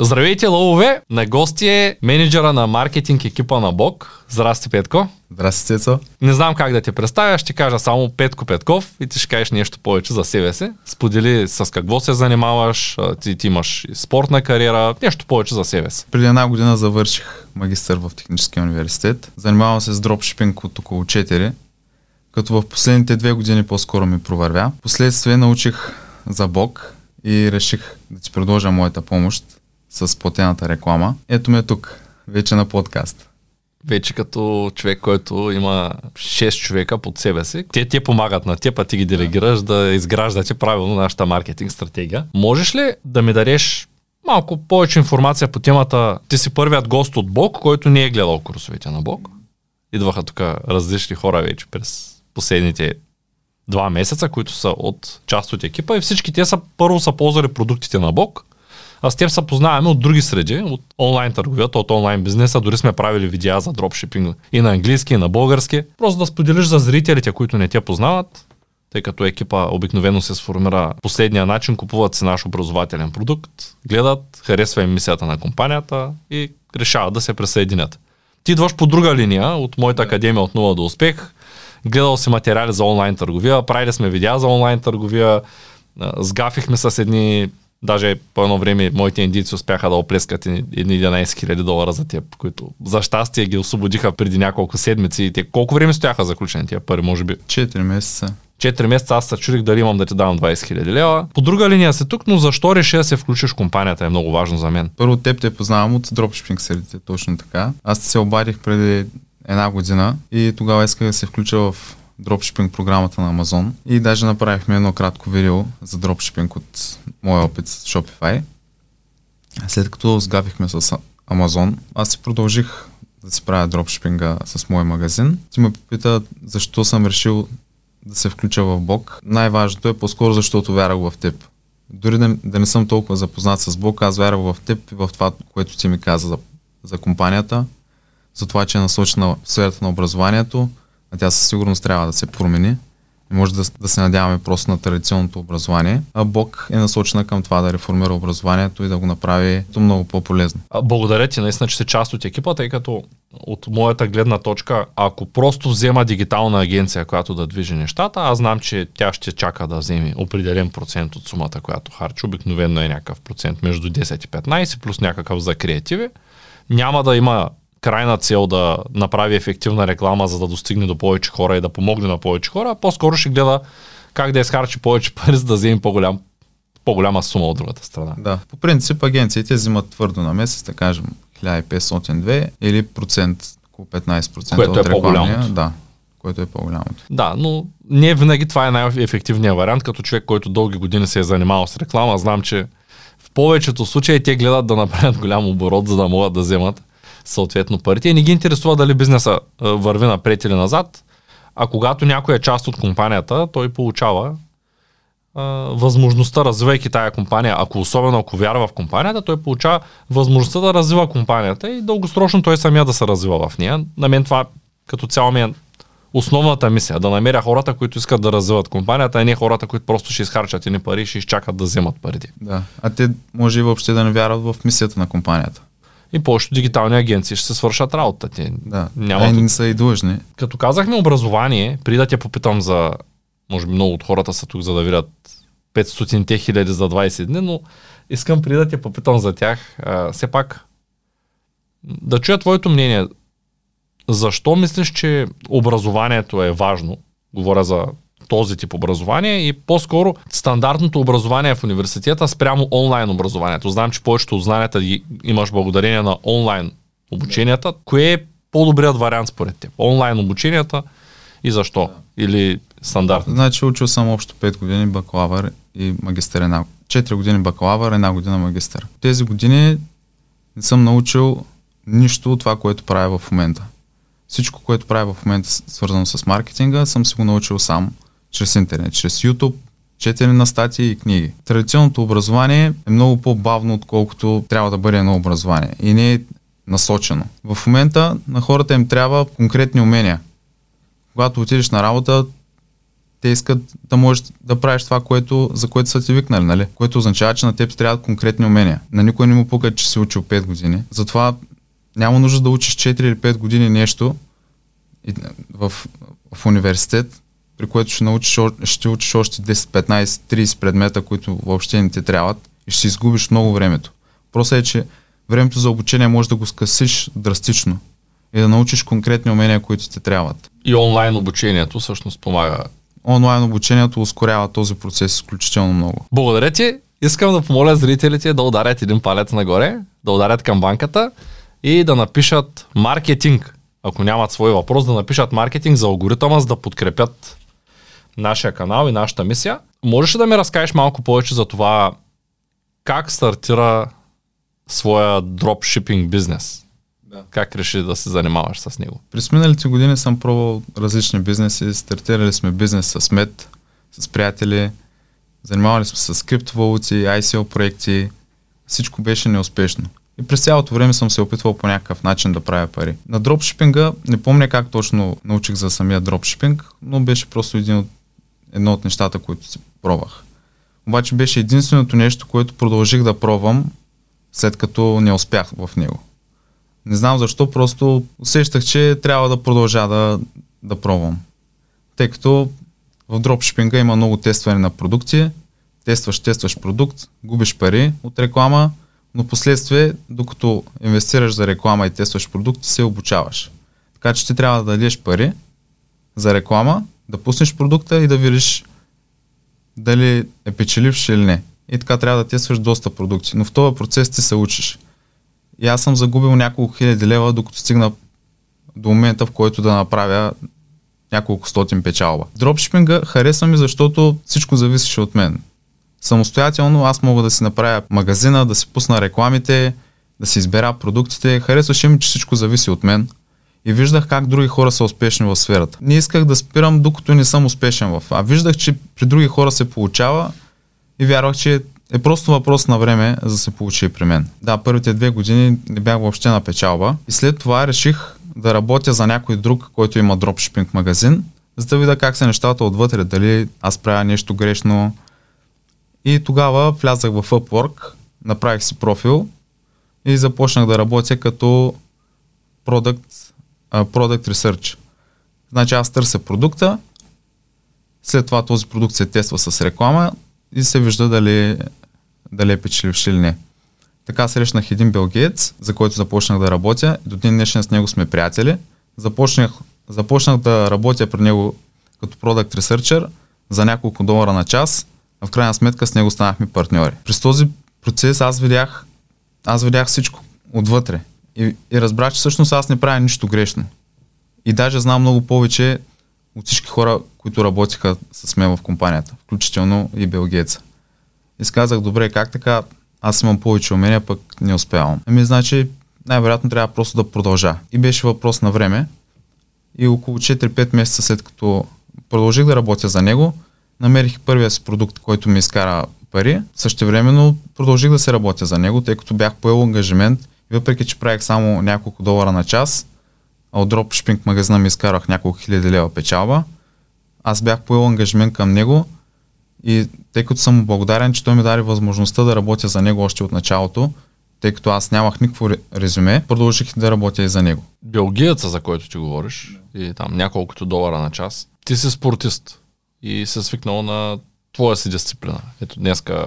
Здравейте, лъвове! На гости е менеджера на маркетинг екипа на Бог. Здрасти, Петко. Здрасти, Цецо. Не знам как да те представя, ще кажа само Петко Петков и ти ще кажеш нещо повече за себе си. Сподели с какво се занимаваш, ти, ти имаш спортна кариера, нещо повече за себе си. Преди една година завърших магистър в Техническия университет. Занимавам се с дропшипинг от около 4, като в последните две години по-скоро ми провървя. Последствие научих за Бог и реших да ти предложа моята помощ с платената реклама. Ето ме тук, вече на подкаст. Вече като човек, който има 6 човека под себе си. Те ти помагат на теб, а ти ги делегираш да, да изграждате правилно нашата маркетинг стратегия. Можеш ли да ми дареш малко повече информация по темата? Ти си първият гост от Бог, който не е гледал курсовете на Бог. Идваха тук различни хора вече през последните два месеца, които са от част от екипа и всички те са първо са ползвали продуктите на Бог, а с теб се познаваме от други среди, от онлайн търговията, от онлайн бизнеса. Дори сме правили видеа за дропшипинг и на английски, и на български. Просто да споделиш за зрителите, които не те познават, тъй като екипа обикновено се сформира последния начин, купуват си наш образователен продукт, гледат, харесва им мисията на компанията и решават да се присъединят. Ти идваш по друга линия от моята академия от нула до успех, гледал си материали за онлайн търговия, правили сме видеа за онлайн търговия, сгафихме с едни Даже по едно време моите индийци успяха да оплескат едни 11 000 долара за теб, които за щастие ги освободиха преди няколко седмици. И те колко време стояха заключени тия пари, може би? 4 месеца. 4 месеца аз се чудих дали имам да ти давам 20 000 лева. По друга линия се тук, но защо реши да се включиш в компанията е много важно за мен. Първо теб те познавам от дропшипинг серите, точно така. Аз се обадих преди една година и тогава исках да се включа в дропшипинг програмата на Amazon и даже направихме едно кратко видео за дропшипинг от моя опит с Shopify. След като сгавихме с Amazon, аз си продължих да си правя дропшипинга с мой магазин. Ти ме попита защо съм решил да се включа в Бог. Най-важното е по-скоро защото вярвах в теб. Дори да, да не съм толкова запознат с Бог, аз вярвах в теб и в това, което ти ми каза за, за компанията, за това, че е насочена в сферата на образованието, а тя със сигурност трябва да се промени. Не може да, да се надяваме просто на традиционното образование, а Бог е насочена към това да реформира образованието и да го направи много по-полезно. Благодаря ти наистина, че си част от екипа, тъй като от моята гледна точка, ако просто взема дигитална агенция, която да движи нещата, аз знам, че тя ще чака да вземе определен процент от сумата, която харчи. Обикновено е някакъв процент между 10 и 15, плюс някакъв за креативи. Няма да има крайна цел да направи ефективна реклама, за да достигне до повече хора и да помогне на повече хора, а по-скоро ще гледа как да изхарчи повече пари, за да вземе по-голям, по-голяма сума от другата страна. Да. По принцип агенциите взимат твърдо на месец, да кажем 1500-2 или процент, около 15% Което от е по-голямото. Да, което е по-голямото. Да, но не винаги това е най-ефективният вариант, като човек, който дълги години се е занимавал с реклама, знам, че в повечето случаи те гледат да направят голям оборот, за да могат да вземат съответно парите. И не ги интересува дали бизнеса върви напред или назад, а когато някой е част от компанията, той получава а, възможността, развивайки тая компания, ако особено ако вярва в компанията, той получава възможността да развива компанията и дългосрочно той самия да се развива в нея. На мен това като цяло ми е основната мисия, да намеря хората, които искат да развиват компанията, а не хората, които просто ще изхарчат ни пари и ще изчакат да вземат парите. Да, а те може и въобще да не вярват в мисията на компанията и повечето дигитални агенции ще се свършат работа. Те да, няма не са и длъжни. Като казахме образование, при да те попитам за, може би много от хората са тук, за да видят 500 хиляди за 20 дни, но искам при да те попитам за тях, а, все пак да чуя твоето мнение. Защо мислиш, че образованието е важно? Говоря за този тип образование и по-скоро стандартното образование в университета спрямо онлайн образованието. Знам, че повечето от знанията ги имаш благодарение на онлайн обученията. Кое е по-добрият вариант според теб? Онлайн обученията и защо? Или стандарт? Значи учил съм общо 5 години бакалавър и магистър една. 4 години бакалавър, една година магистър. Тези години не съм научил нищо от това, което правя в момента. Всичко, което правя в момента свързано с маркетинга, съм си го научил сам чрез интернет, чрез YouTube, четене на статии и книги. Традиционното образование е много по-бавно, отколкото трябва да бъде едно образование и не е насочено. В момента на хората им трябва конкретни умения. Когато отидеш на работа, те искат да можеш да правиш това, което, за което са ти викнали, нали? Което означава, че на теб трябват конкретни умения. На никой не му пука, че си учил 5 години. Затова няма нужда да учиш 4 или 5 години нещо в, в университет, при което ще научиш, ще учиш още 10, 15, 30 предмета, които въобще не ти трябват и ще изгубиш много времето. Просто е, че времето за обучение може да го скъсиш драстично и да научиш конкретни умения, които ти трябват. И онлайн обучението всъщност помага. Онлайн обучението ускорява този процес изключително много. Благодаря ти. Искам да помоля зрителите да ударят един палец нагоре, да ударят към банката и да напишат маркетинг. Ако нямат свой въпрос, да напишат маркетинг за алгоритъма, за да подкрепят нашия канал и нашата мисия. Можеш ли да ми разкажеш малко повече за това как стартира своя дропшипинг бизнес? Да. Как реши да се занимаваш с него? През миналите години съм пробвал различни бизнеси. Стартирали сме бизнес с мед, с приятели. Занимавали сме с криптовалути, ICO проекти. Всичко беше неуспешно. И през цялото време съм се опитвал по някакъв начин да правя пари. На дропшипинга не помня как точно научих за самия дропшипинг, но беше просто един от, едно от нещата, които си пробвах. Обаче беше единственото нещо, което продължих да пробвам, след като не успях в него. Не знам защо, просто усещах, че трябва да продължа да, да пробвам. Тъй като в дропшипинга има много тестване на продукти, тестваш, тестваш продукт, губиш пари от реклама, но последствие, докато инвестираш за реклама и тестваш продукти, се обучаваш. Така че ти трябва да дадеш пари за реклама, да пуснеш продукта и да видиш дали е печеливш или не. И така трябва да тестваш доста продукти. Но в този процес ти се учиш. И аз съм загубил няколко хиляди лева, докато стигна до момента, в който да направя няколко стотин печалба. Дропшипинга харесва ми, защото всичко зависеше от мен. Самостоятелно аз мога да си направя магазина, да си пусна рекламите, да си избера продуктите. Харесваше ми, че всичко зависи от мен. И виждах как други хора са успешни в сферата. Не исках да спирам, докато не съм успешен в. А виждах, че при други хора се получава и вярвах, че е просто въпрос на време, за да се получи и при мен. Да, първите две години не бях въобще на печалба. И след това реших да работя за някой друг, който има дропшипинг магазин, за да видя как са нещата отвътре, дали аз правя нещо грешно. И тогава влязах в Upwork, направих си профил и започнах да работя като uh, product Research. Значи аз търся продукта, след това този продукт се тества с реклама и се вижда дали, дали е печеливш или не. Така срещнах един белгиец, за който започнах да работя. До ден днешен с него сме приятели. Започнах, започнах да работя при него като продукт ресърчер за няколко долара на час, а в крайна сметка с него станахме партньори. През този процес аз видях, аз видях всичко отвътре и, и разбрах, че всъщност аз не правя нищо грешно. И даже знам много повече от всички хора, които работиха с мен в компанията, включително и белгиеца. И сказах, добре, как така аз имам повече умения, пък не успявам. Ами, значи, най-вероятно трябва просто да продължа. И беше въпрос на време. И около 4-5 месеца след като продължих да работя за него, намерих първия си продукт, който ми изкара пари. Същевременно продължих да се работя за него, тъй като бях поел ангажимент. Въпреки, че правих само няколко долара на час, а от дропшипинг магазина ми изкарах няколко хиляди лева печалба, аз бях поел ангажимент към него и тъй като съм благодарен, че той ми даде възможността да работя за него още от началото, тъй като аз нямах никакво резюме, продължих да работя и за него. Белгиеца, за който ти говориш, и там няколкото долара на час, ти си спортист и се свикнал на твоя си дисциплина. Ето днеска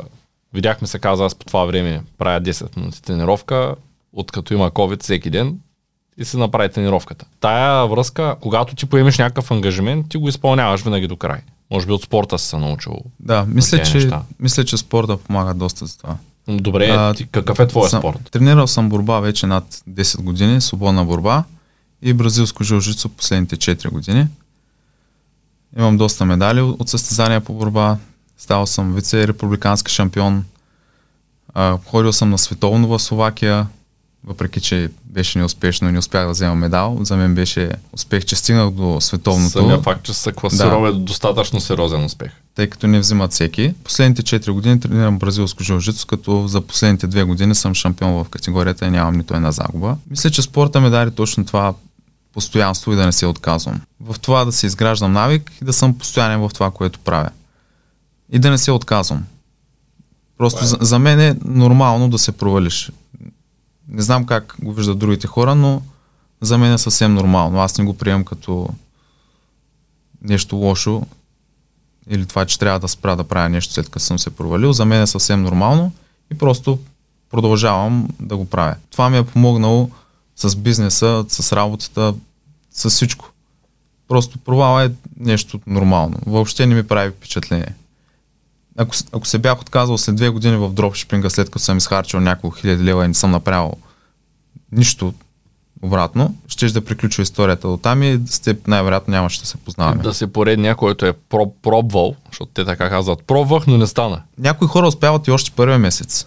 видяхме се, каза аз по това време правя 10 минути тренировка, от като има COVID всеки ден, и се направи тренировката. Тая връзка, когато ти поемеш някакъв ангажимент, ти го изпълняваш винаги до край. Може би от спорта се научил. Да, мисля, че, мисля, че спорта помага доста за това. Добре, а, ти, какъв е твоя съм, спорт? Тренирал съм борба вече над 10 години, свободна борба и бразилско жилжицо последните 4 години. Имам доста медали от състезания по борба. Ставал съм вице-републикански шампион. А, ходил съм на световно в Словакия, въпреки че беше неуспешно и не успях да взема медал, за мен беше успех, че стигнах до световното. Самия факт, че се класирал да. е достатъчно сериозен успех. Тъй като не взимат всеки. Последните 4 години тренирам бразилско жилжицо, като за последните 2 години съм шампион в категорията и нямам нито една загуба. Мисля, че спорта ми даде точно това постоянство и да не се отказвам. В това да се изграждам навик и да съм постоянен в това, което правя. И да не се отказвам. Просто за, за мен е нормално да се провалиш. Не знам как го виждат другите хора, но за мен е съвсем нормално. Аз не го приемам като нещо лошо или това, че трябва да спра да правя нещо след като съм се провалил. За мен е съвсем нормално и просто продължавам да го правя. Това ми е помогнало с бизнеса, с работата, с всичко. Просто провал е нещо нормално. Въобще не ми прави впечатление. Ако, ако се бях отказал след две години в дропшипинга, след като съм изхарчил няколко хиляди лева и не съм направил нищо обратно, ще да приключва историята от там и с теб най-вероятно нямаше да се познаваме. Да се поредния, който е проб, пробвал, защото те така казват, пробвах, но не стана. Някои хора успяват и още първия месец.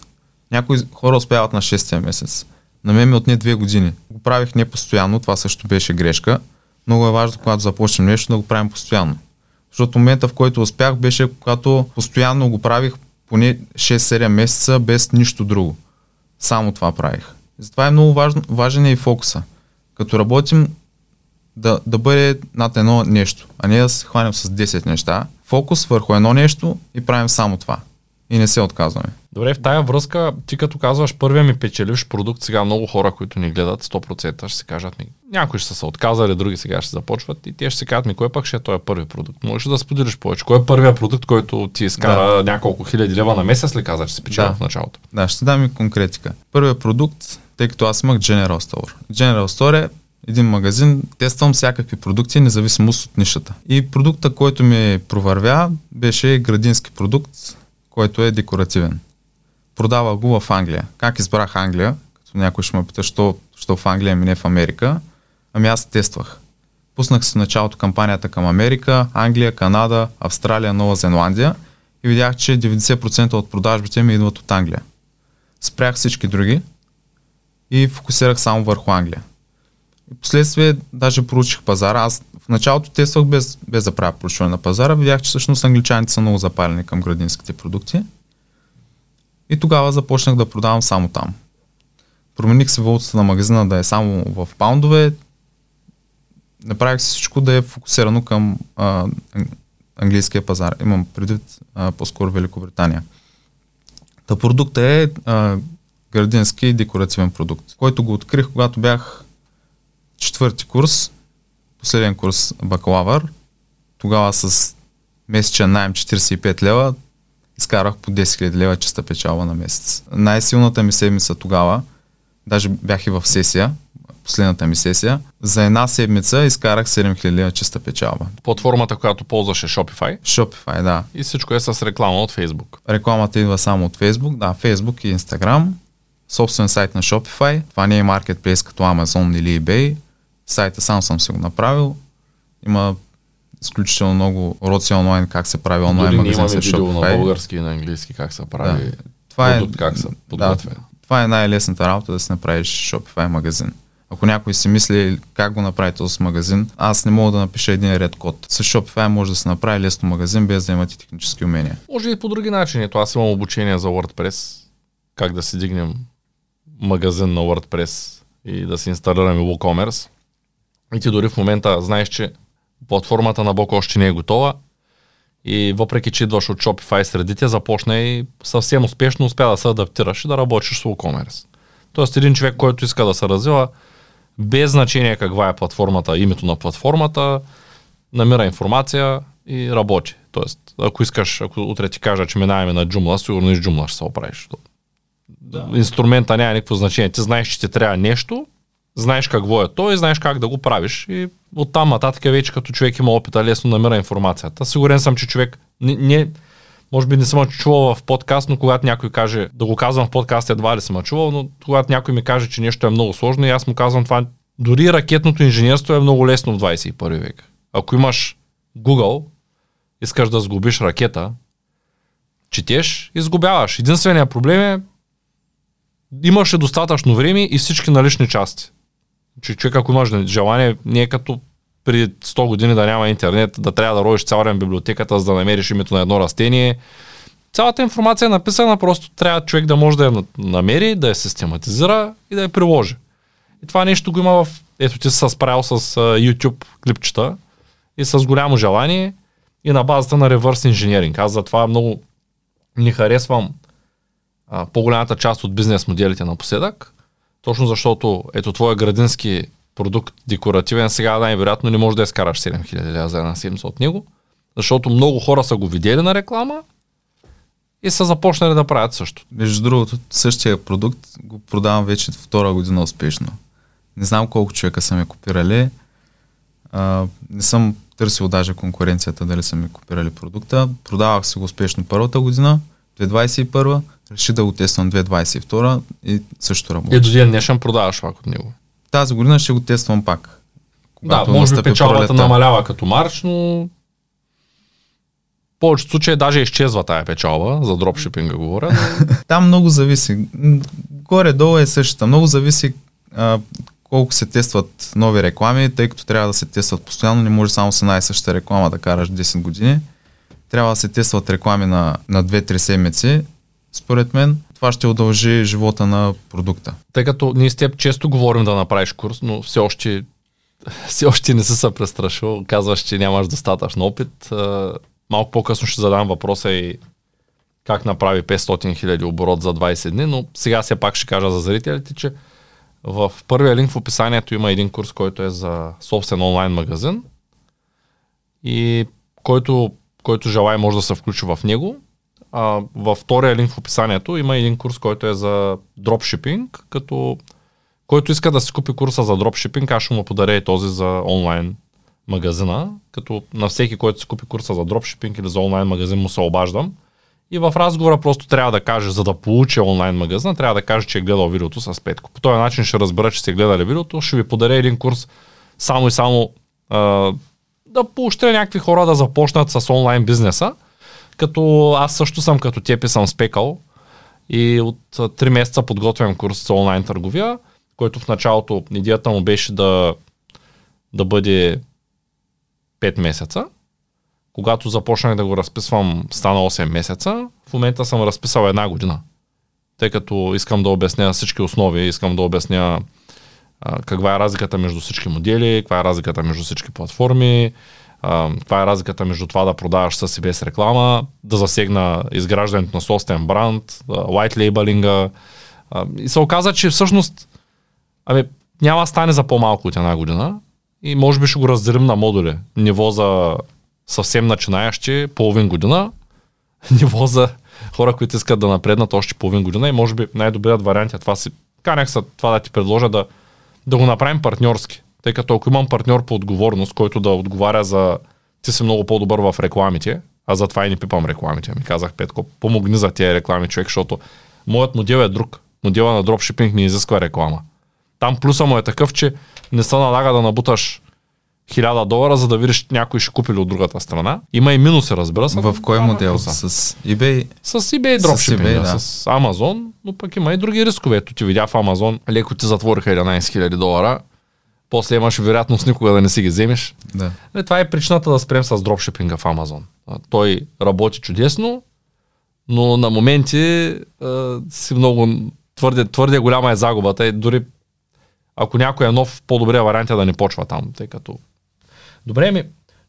Някои хора успяват на шестия месец. На мен ми отне две години. Го правих не постоянно, това също беше грешка. Много е важно, когато започнем нещо, да го правим постоянно. Защото момента, в който успях, беше когато постоянно го правих поне 6-7 месеца без нищо друго. Само това правих. Затова е много важно, важен е и фокуса. Като работим, да, да бъде над едно нещо, а не да се хванем с 10 неща. Фокус върху едно нещо и правим само това. И не се отказваме. Добре, в тая връзка, ти като казваш първия ми печеливш продукт, сега много хора, които ни гледат, 100% ще се кажат ми. Някои ще са се отказали, други сега ще започват и те ще се кажат ми, кой пък ще е този първи продукт. Можеш да споделиш повече. Кой е първият продукт, който ти изкара да. няколко хиляди лева на месец ли каза, че се печели Да. в началото? Да, ще дам и конкретика. Първият продукт, тъй като аз имах General Store. General Store е един магазин, тествам всякакви продукти, независимост от нишата. И продукта, който ми провървя, беше градински продукт, който е декоративен. Продава го в Англия. Как избрах Англия? Като някой ще ме пита, що, що в Англия, ми не в Америка. Ами аз тествах. Пуснах си в началото кампанията към Америка, Англия, Канада, Австралия, Нова Зеландия и видях, че 90% от продажбите ми идват от Англия. Спрях всички други и фокусирах само върху Англия. И последствие даже проучих пазара. Аз началото тествах без, без да правя проучване на пазара. Видях, че всъщност англичаните са много запалени към градинските продукти. И тогава започнах да продавам само там. Промених се валутата на магазина да е само в паундове. Направих си всичко да е фокусирано към а, ан- английския пазар. Имам предвид а, по-скоро Великобритания. Та продукта е а, градински декоративен продукт, който го открих, когато бях четвърти курс, последен курс бакалавър. Тогава с месечен найем 45 лева изкарах по 10 000 лева чиста печалба на месец. Най-силната ми седмица тогава, даже бях и в сесия, последната ми сесия, за една седмица изкарах 7000 лева чиста печалба. Платформата, която ползваше Shopify Shopify, да. и всичко е с реклама от Facebook. Рекламата идва само от Facebook, да, Facebook и Instagram, собствен сайт на Shopify, това не е маркетплейс като Amazon или eBay, сайта сам съм си го направил, има изключително много уроци онлайн как се прави онлайн Дори магазин с видео на български и на английски как се прави Да. Това е, как се подготвя. да, това е най-лесната работа да си направиш Shopify магазин. Ако някой си мисли как го направи този магазин, аз не мога да напиша един ред код. С Shopify може да се направи лесно магазин, без да имате технически умения. Може и по други начини. То аз имам обучение за WordPress, как да си дигнем магазин на WordPress и да си инсталираме WooCommerce. И ти дори в момента знаеш, че платформата на Бог още не е готова и въпреки, че идваш от Shopify средите, започна и съвсем успешно успя да се адаптираш и да работиш с WooCommerce. Тоест един човек, който иска да се развива, без значение каква е платформата, името на платформата, намира информация и работи. Тоест, ако искаш, ако утре ти кажа, че минаваме на Joomla, сигурно и с Joomla ще се оправиш. Да. Инструмента няма никакво значение. Ти знаеш, че ти трябва нещо, знаеш какво е то и знаеш как да го правиш. И оттам нататък вече като човек има опита, лесно намира информацията. Сигурен съм, че човек не, не може би не съм чувал в подкаст, но когато някой каже, да го казвам в подкаст едва ли съм чувал, но когато някой ми каже, че нещо е много сложно и аз му казвам това, дори ракетното инженерство е много лесно в 21 век. Ако имаш Google, искаш да сгубиш ракета, четеш, изгубяваш. Единственият проблем е имаше достатъчно време и всички налични части. Че човек, ако имаш желание, не е като при 100 години да няма интернет, да трябва да ровиш цял ден библиотеката, за да намериш името на едно растение. Цялата информация е написана, просто трябва човек да може да я на- намери, да я систематизира и да я приложи. И това нещо го има в ето ти се справил с YouTube клипчета и с голямо желание и на базата на реверс инженеринг. Аз затова много не харесвам а, по-голямата част от бизнес моделите напоследък, точно защото ето твоя градински продукт декоративен сега най-вероятно не може да изкараш 7000 лева за една седмица от него, защото много хора са го видели на реклама и са започнали да правят също. Между другото, същия продукт го продавам вече втора година успешно. Не знам колко човека са ме копирали. А, не съм търсил даже конкуренцията дали са ми копирали продукта. Продавах се го успешно първата година, 2021, реши да го тествам 2022 и също работи. И до ден днешен продаваш пак от него. Тази година ще го тествам пак. Да, може би печалбата намалява като марш, но повечето случаи даже изчезва тая печалба, за дропшипинга говоря. Там много зависи. Горе-долу е същата. Много зависи а, колко се тестват нови реклами, тъй като трябва да се тестват постоянно, не може само с една и съща реклама да караш 10 години. Трябва да се тестват реклами на, на 2-3 седмици, според мен. Това ще удължи живота на продукта. Тъй като ние с теб често говорим да направиш курс, но все още, все още не си се престрашил. Казваш, че нямаш достатъчно опит. Малко по-късно ще задам въпроса и как направи 500 хиляди оборот за 20 дни, но сега все пак ще кажа за зрителите, че в първия линк в описанието има един курс, който е за собствен онлайн магазин и който, който желая може да се включи в него. А, във втория линк в описанието има един курс, който е за дропшипинг, като който иска да си купи курса за дропшипинг, аз ще му подаря и този за онлайн магазина, като на всеки, който си купи курса за дропшипинг или за онлайн магазин му се обаждам и в разговора просто трябва да каже, за да получи онлайн магазина, трябва да каже, че е гледал видеото с Петко. По този начин ще разбера, че сте гледали видеото, ще ви подаря един курс само и само а, да поощря някакви хора да започнат с онлайн бизнеса, като аз също съм като теб и съм спекал и от 3 месеца подготвям курс за онлайн търговия, който в началото идеята му беше да, да бъде 5 месеца, когато започнах да го разписвам, стана 8 месеца. В момента съм разписал една година. Тъй като искам да обясня всички основи, искам да обясня каква е разликата между всички модели, каква е разликата между всички платформи, а, каква е разликата между това да продаваш с и без реклама, да засегна изграждането на собствен бранд, white лейбълинга. И се оказа, че всъщност ами, няма стане за по-малко от една година и може би ще го разделим на модули. Ниво за съвсем начинаещи, половин година, ниво за хора, които искат да напреднат още половин година и може би най-добрият вариант е това си, канях се това да ти предложа да, да го направим партньорски. Тъй като ако имам партньор по отговорност, който да отговаря за ти си много по-добър в рекламите, а затова и не пипам рекламите. Ми казах, Петко, помогни за тези реклами, човек, защото моят модел е друг. Модела на дропшипинг не изисква реклама. Там плюса му е такъв, че не се налага да набуташ 1000 долара, за да видиш някой ще купи ли от другата страна. Има и минуси, разбира се. В кой модел? С eBay? С eBay дропшипинг, с, eBay, да. с Amazon, но пък има и други рискове. Ето ти видя в Amazon, леко ти затвориха 11 000 долара, после имаш вероятност никога да не си ги вземеш. Да. Нали, това е причината да спрем с дропшипинга в Amazon. Той работи чудесно, но на моменти а, си много твърде, твърде голяма е загубата и дори ако някой е нов, по-добрия вариант е да не почва там, тъй като Добре, ми,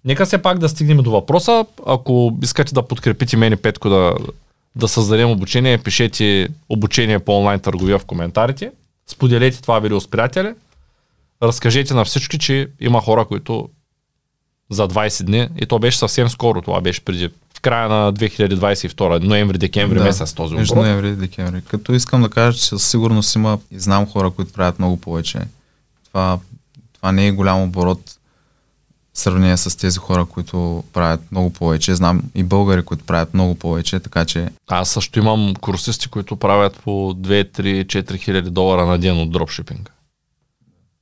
нека се пак да стигнем до въпроса. Ако искате да подкрепите мен и Петко да, да създадем обучение, пишете обучение по онлайн търговия в коментарите. Споделете това видео с приятели. Разкажете на всички, че има хора, които за 20 дни, и то беше съвсем скоро, това беше преди в края на 2022, ноември-декември да, месец този между ноември и декември. Като искам да кажа, че със сигурност има и знам хора, които правят много повече. Това, това не е голям оборот в сравнение с тези хора, които правят много повече. Знам и българи, които правят много повече, така че... Аз също имам курсисти, които правят по 2, 3, 4 хиляди долара на ден от дропшипинг.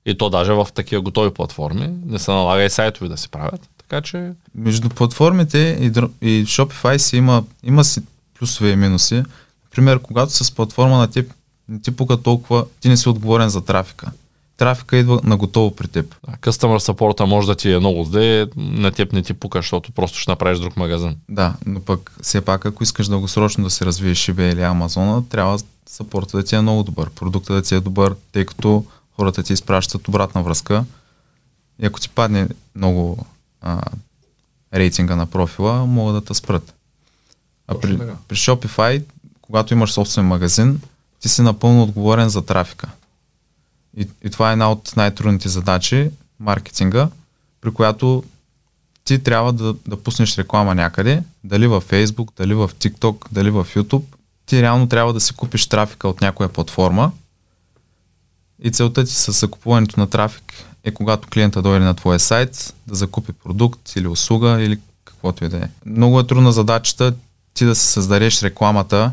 И то даже в такива готови платформи. Не се налага и сайтови да се правят. Така че... Между платформите и, и Shopify си има, има си плюсове и минуси. Например, когато с платформа на тип не ти пука толкова, ти не си отговорен за трафика трафика идва на готово при теб. Customer support може да ти е много зле, на теб не ти пука, защото просто ще направиш друг магазин. Да, но пък все пак, ако искаш дългосрочно да се развиеш eBay или Amazon, трябва саппорта да ти е много добър, продукта да ти е добър, тъй като хората ти изпращат обратна връзка. И ако ти падне много а, рейтинга на профила, могат да те спрат. А при, при Shopify, когато имаш собствен магазин, ти си напълно отговорен за трафика. И, и това е една от най-трудните задачи, маркетинга, при която ти трябва да, да пуснеш реклама някъде, дали в Facebook, дали в TikTok, дали в YouTube. Ти реално трябва да си купиш трафика от някоя платформа и целта ти с закупуването на трафик е когато клиента дойде на твоя сайт да закупи продукт или услуга или каквото и да е. Много е трудна задачата ти да си създадеш рекламата,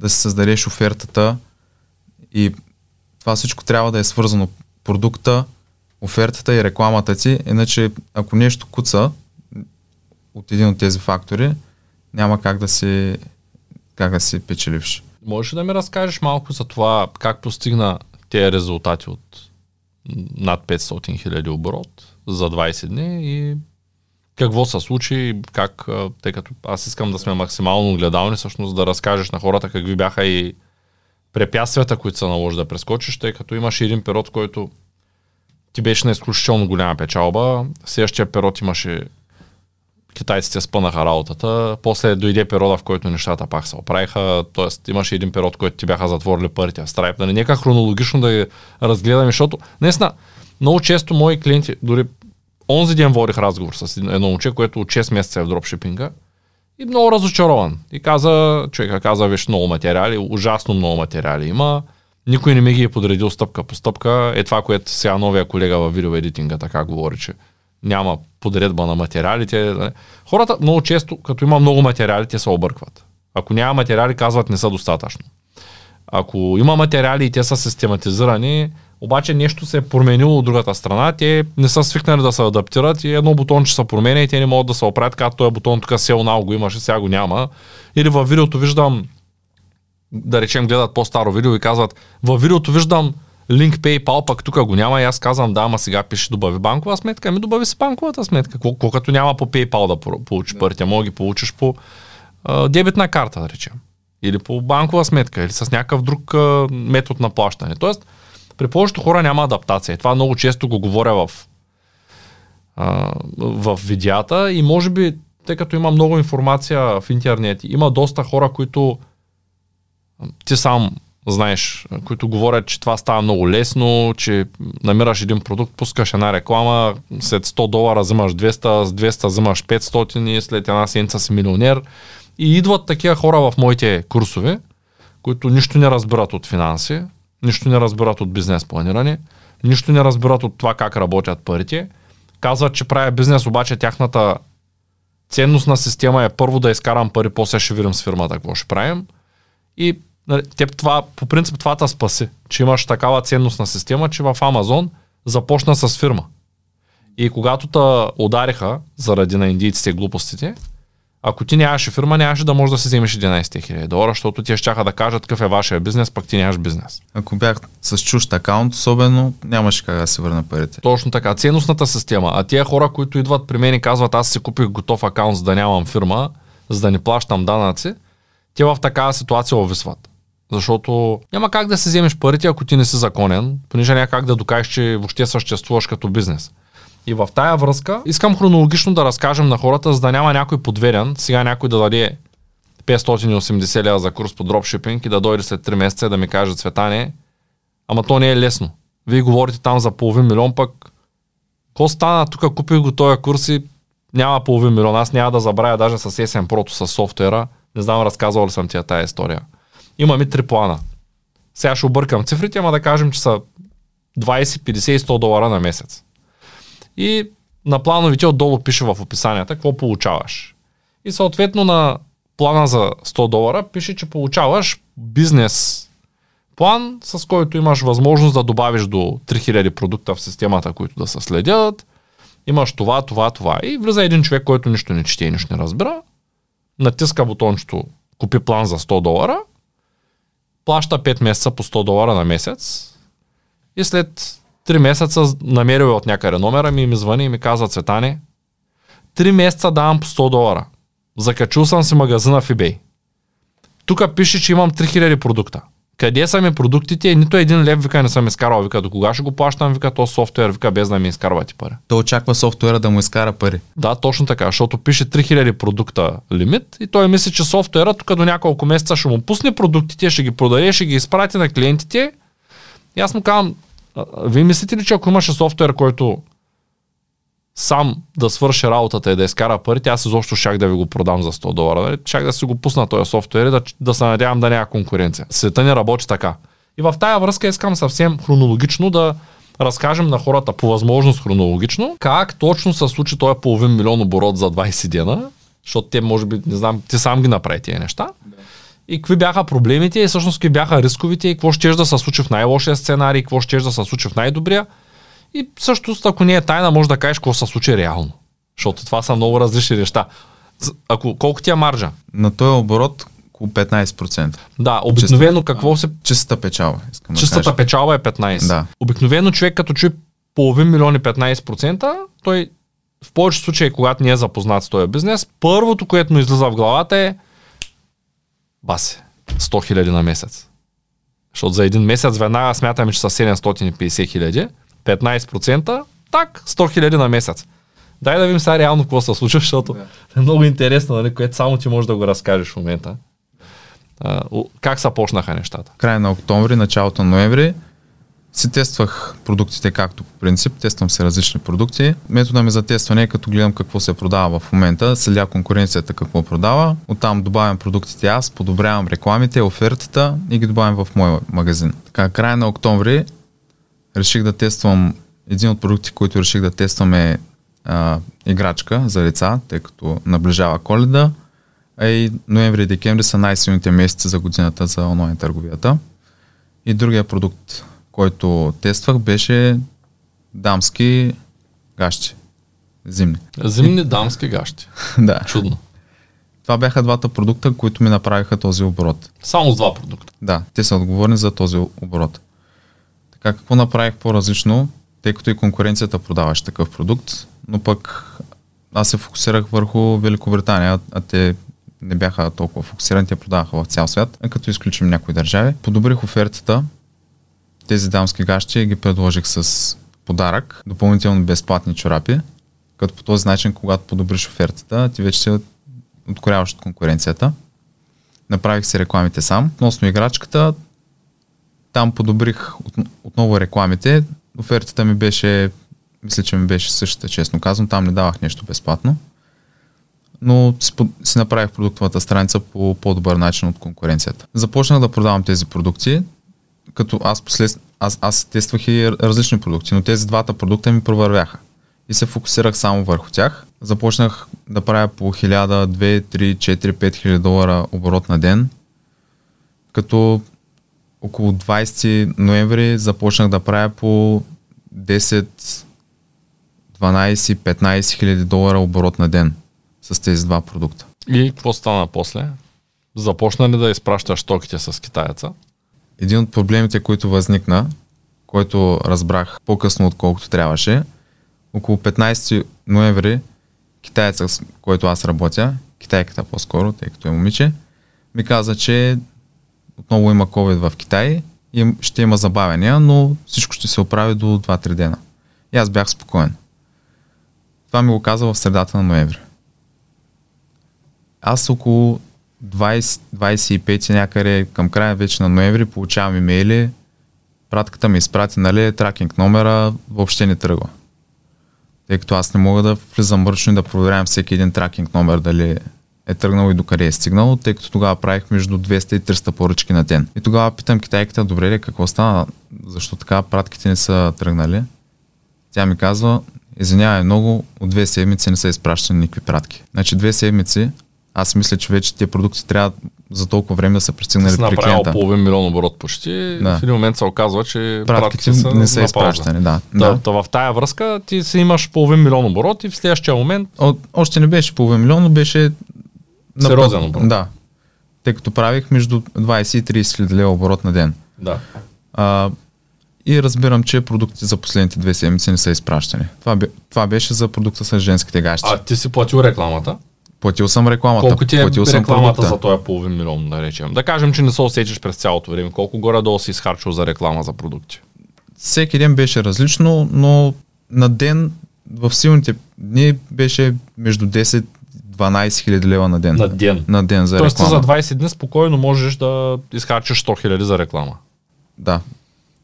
да си създадеш офертата и това всичко трябва да е свързано продукта, офертата и рекламата ти, иначе ако нещо куца от един от тези фактори, няма как да си, как да си печеливш. Можеш да ми разкажеш малко за това как постигна тези резултати от над 500 хиляди оборот за 20 дни и какво се случи, как, тъй като аз искам да сме максимално гледални, всъщност да разкажеш на хората какви бяха и препятствията, които се наложи да прескочиш, тъй като имаш един период, който ти беше на изключително голяма печалба, следващия период имаше китайците спънаха работата, после дойде периода, в който нещата пак се оправиха, т.е. имаше един период, който ти бяха затворили парите в Stripe. Нали, нека хронологично да ги разгледаме, защото наистина много често мои клиенти, дори онзи ден водих разговор с едно момче, което от 6 месеца е в дропшипинга и много разочарован. И каза, човека каза, виж много материали, ужасно много материали има, никой не ми ги е подредил стъпка по стъпка. Е това, което сега новия колега в видеоедитинга така говори, че няма подредба на материалите. Хората много често, като има много материали, те се объркват. Ако няма материали, казват не са достатъчно. Ако има материали и те са систематизирани, обаче нещо се е променило от другата страна, те не са свикнали да се адаптират и едно бутонче се променя и те не могат да се оправят, като този бутон тук сел нал го имаше, сега го няма. Или във видеото виждам, да речем, гледат по-старо видео и казват, във видеото виждам линк PayPal, пък тук го няма и аз казвам, да, ама сега пише добави банкова сметка, ами добави си банковата сметка. Колко като няма по PayPal да получиш парите, мога ги получиш по а, дебитна карта, да речем. Или по банкова сметка, или с някакъв друг а, метод на плащане. Тоест, при повечето хора няма адаптация. Това много често го говоря в, а, в видеята и може би, тъй като има много информация в интернет, има доста хора, които ти сам знаеш, които говорят, че това става много лесно, че намираш един продукт, пускаш една реклама, след 100 долара взимаш 200, с 200 взимаш 500 и след една седмица си милионер. И идват такива хора в моите курсове, които нищо не разбират от финанси, нищо не разбират от бизнес планиране, нищо не разбират от това как работят парите. Казват, че правя бизнес, обаче тяхната ценностна система е първо да изкарам пари, после ще видим с фирмата какво ще правим. И нали, това, по принцип това те спаси, че имаш такава ценностна система, че в Амазон започна с фирма. И когато те удариха заради на индийците глупостите, ако ти нямаше фирма, нямаше да можеш да си вземеш 11 000 долара, защото ти ще да кажат какъв е вашия бизнес, пък ти нямаш бизнес. Ако бях с чужд акаунт, особено, нямаше как да се върна парите. Точно така. Ценностната система. А тия хора, които идват при мен и казват, аз си купих готов акаунт, за да нямам фирма, за да не плащам данъци, те в такава ситуация овисват. Защото няма как да си вземеш парите, ако ти не си законен, понеже няма как да докажеш, че въобще съществуваш като бизнес. И в тая връзка искам хронологично да разкажем на хората, за да няма някой подверен, сега някой да даде 580 лева за курс по дропшипинг и да дойде след 3 месеца да ми каже цветане, ама то не е лесно. Вие говорите там за половин милион, пък какво стана? Тук купих го този курс и няма половин милион. Аз няма да забравя даже с SN Pro, с софтуера. Не знам, разказвал ли съм ти тая история. Имаме три плана. Сега ще объркам цифрите, ама да кажем, че са 20, 50 и 100 долара на месец. И на плановите отдолу пише в описанията какво получаваш. И съответно на плана за 100 долара пише, че получаваш бизнес план, с който имаш възможност да добавиш до 3000 продукта в системата, които да се следят. Имаш това, това, това. И влиза един човек, който нищо не чете и нищо не разбира. Натиска бутончето купи план за 100 долара. Плаща 5 месеца по 100 долара на месец. И след Три месеца намерил от някъде номера ми и ми звъни и ми казва Цветане, три месеца давам по 100 долара. Закачил съм си магазина в eBay. Тук пише, че имам 3000 продукта. къде са ми продуктите и нито един лев вика не съм изкарал. Вика, до кога ще го плащам, вика, то софтуер, вика, без да ми изкарвате пари. Той очаква софтуера да му изкара пари. Да, точно така, защото пише 3000 продукта лимит и той мисли, че софтуера тук до няколко месеца ще му пусне продуктите, ще ги продаде, ще ги изпрати на клиентите. И аз му казвам, вие мислите ли, че ако имаше софтуер, който сам да свърши работата и да изкара парите, аз изобщо щях да ви го продам за 100 долара. Нали? Щях да си го пусна този софтуер и да, да се надявам да няма конкуренция. Света не работи така. И в тая връзка искам съвсем хронологично да разкажем на хората по възможност хронологично как точно се случи този половин милион оборот за 20 дена, защото те може би, не знам, ти сам ги направи тези неща. И какви бяха проблемите и всъщност какви бяха рисковите и какво ще да се случи в най-лошия сценарий, какво ще да се случи в най-добрия. И също, ако не е тайна, може да кажеш какво се случи реално. Защото това са много различни неща. Ако, колко ти е маржа? На този оборот около 15%. Да, обикновено какво се... Чистата печалба, искам да Чистата кажа. печалба е 15. Да. Обикновено човек като чуе половин милион и 15%, той в повечето случаи, когато не е запознат с този бизнес, първото, което му излиза в главата е басе, 100 хиляди на месец. Защото за един месец веднага смятаме, че са 750 хиляди, 15%, так, 100 хиляди на месец. Дай да видим сега реално какво се случва, защото е много интересно, нали, което само ти можеш да го разкажеш в момента. А, как са почнаха нещата? края на октомври, началото на ноември си тествах продуктите както по принцип, тествам се различни продукти. Метода ми за тестване е като гледам какво се продава в момента, следя конкуренцията какво продава, оттам добавям продуктите аз, подобрявам рекламите, офертата и ги добавям в моя магазин. Така, края на октомври реших да тествам, един от продуктите, които реших да тествам е а, играчка за деца, тъй като наближава коледа, а и ноември и декември са най-силните месеци за годината за онлайн търговията. И другия продукт, който тествах, беше дамски гащи. Зимни. Зимни дамски гащи. да. Чудно. Това бяха двата продукта, които ми направиха този оборот. Само с два продукта. Да, те са отговорни за този оборот. Така, какво направих по-различно, тъй като и конкуренцията продаваше такъв продукт, но пък аз се фокусирах върху Великобритания, а те не бяха толкова фокусирани, те продаваха в цял свят, като изключим някои държави. Подобрих офертата, тези дамски гащи ги предложих с подарък, допълнително безплатни чорапи, като по този начин, когато подобриш офертата, ти вече се откоряваш от конкуренцията. Направих си рекламите сам. Относно играчката, там подобрих от, отново рекламите. Офертата ми беше, мисля, че ми беше същата, честно казвам. Там не давах нещо безплатно. Но си направих продуктовата страница по по-добър начин от конкуренцията. Започнах да продавам тези продукти, като аз, послед... аз, аз тествах и различни продукти, но тези двата продукта ми провървяха. И се фокусирах само върху тях. Започнах да правя по 1000, 2, 3, 4, 5 хиляди долара оборот на ден, като около 20 ноември започнах да правя по 10, 12, 15 хиляди долара оборот на ден с тези два продукта. И какво стана после? Започна ли да изпращаш токите с китаеца? Един от проблемите, които възникна, който разбрах по-късно отколкото трябваше, около 15 ноември китаеца, с който аз работя, китайката по-скоро, тъй като е момиче, ми каза, че отново има COVID в Китай и ще има забавения, но всичко ще се оправи до 2-3 дена. И аз бях спокоен. Това ми го каза в средата на ноември. Аз около 20, 25 някъде към края вече на ноември получавам имейли, пратката ми изпрати, нали, тракинг номера, въобще не тръгва. Тъй като аз не мога да влизам ръчно и да проверявам всеки един тракинг номер дали е тръгнал и докъде е стигнал, тъй като тогава правих между 200 и 300 поръчки на ден. И тогава питам китайката, добре ли, какво стана, защо така пратките не са тръгнали? Тя ми казва, извинявай много, от две седмици не са изпращани никакви пратки. Значи две седмици, аз мисля, че вече тези продукти трябва за толкова време да са пристигнали при клиента. половин милион оборот почти. Да. В един момент се оказва, че Пратките пратките не са изпращани, да. Да. да. Та, в тая връзка ти си имаш половин милион оборот и в следващия момент О, още не беше половин милион, но беше... Сериозен оборот. Да. Тъй като правих между 20 и 30 хиляди лева оборот на ден. да. А, и разбирам, че продуктите за последните две седмици не са изпращани. Това, бе, това беше за продукта с женските гащи. А ти си платил рекламата. Платил съм рекламата. Колко ти е платил съм рекламата за този половин милион, да речем? Да кажем, че не се усетиш през цялото време. Колко горе-долу си изхарчил за реклама за продукти? Всеки ден беше различно, но на ден в силните дни беше между 10-12 хиляди лева на ден. На ден. На ден за Тоест реклама. за 20 дни спокойно можеш да изхарчиш 100 хиляди за реклама. Да.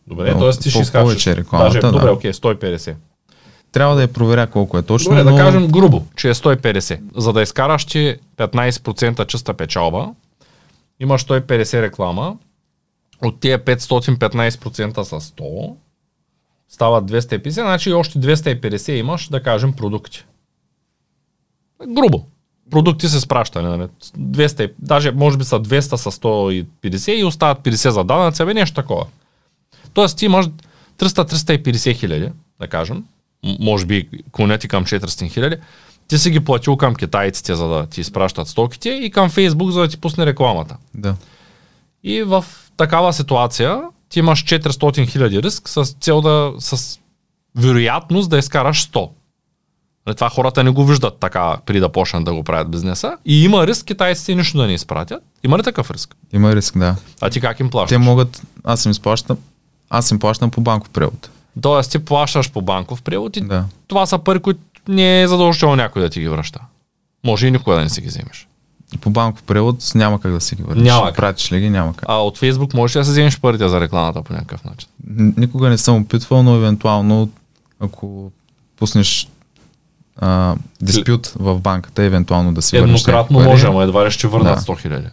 Добре, т.е. ти ще изхарчиш. повече е рекламата, Даже, да. добре, окей, 150. Трябва да я проверя колко е точно, Добре, но да кажем грубо, че е 150. За да изкараш ти 15% чиста печалба, имаш 150 реклама, от тия 515% са 100, стават 250, значи още 250 имаш, да кажем, продукти. Грубо. Продукти се спраща. Нали? 200, даже може би са 200 са 150 и остават 50 за данъци, абе нещо такова. Тоест ти имаш 300-350 хиляди, да кажем, може би клонети към 400 хиляди, ти си ги платил към китайците, за да ти изпращат стоките и към Фейсбук, за да ти пусне рекламата. да. И в такава ситуация ти имаш 400 хиляди риск с цел да, с вероятност да изкараш 100. Нали, Това хората не го виждат така, при да почнат да го правят бизнеса. И има риск китайците нищо да не изпратят. Има ли такъв риск? Има риск, да. А ти как им плащаш? Те могат, аз им изплащам, аз им плащам по банков превод. Тоест ти плащаш по банков превод и Да. това са пари, които не е задължително някой да ти ги връща. Може и никога да не си ги вземеш. По банков превод няма как да си ги върнеш. Няма как. Пратиш ли ги, няма как. А от Фейсбук можеш ли да си вземеш парите за рекламата по някакъв начин? Никога не съм опитвал, но евентуално, ако пуснеш а, диспют в банката, евентуално да си върнеш Еднократно някакви пари. може, ама едва ли ще върнат Да. 100 хиляди.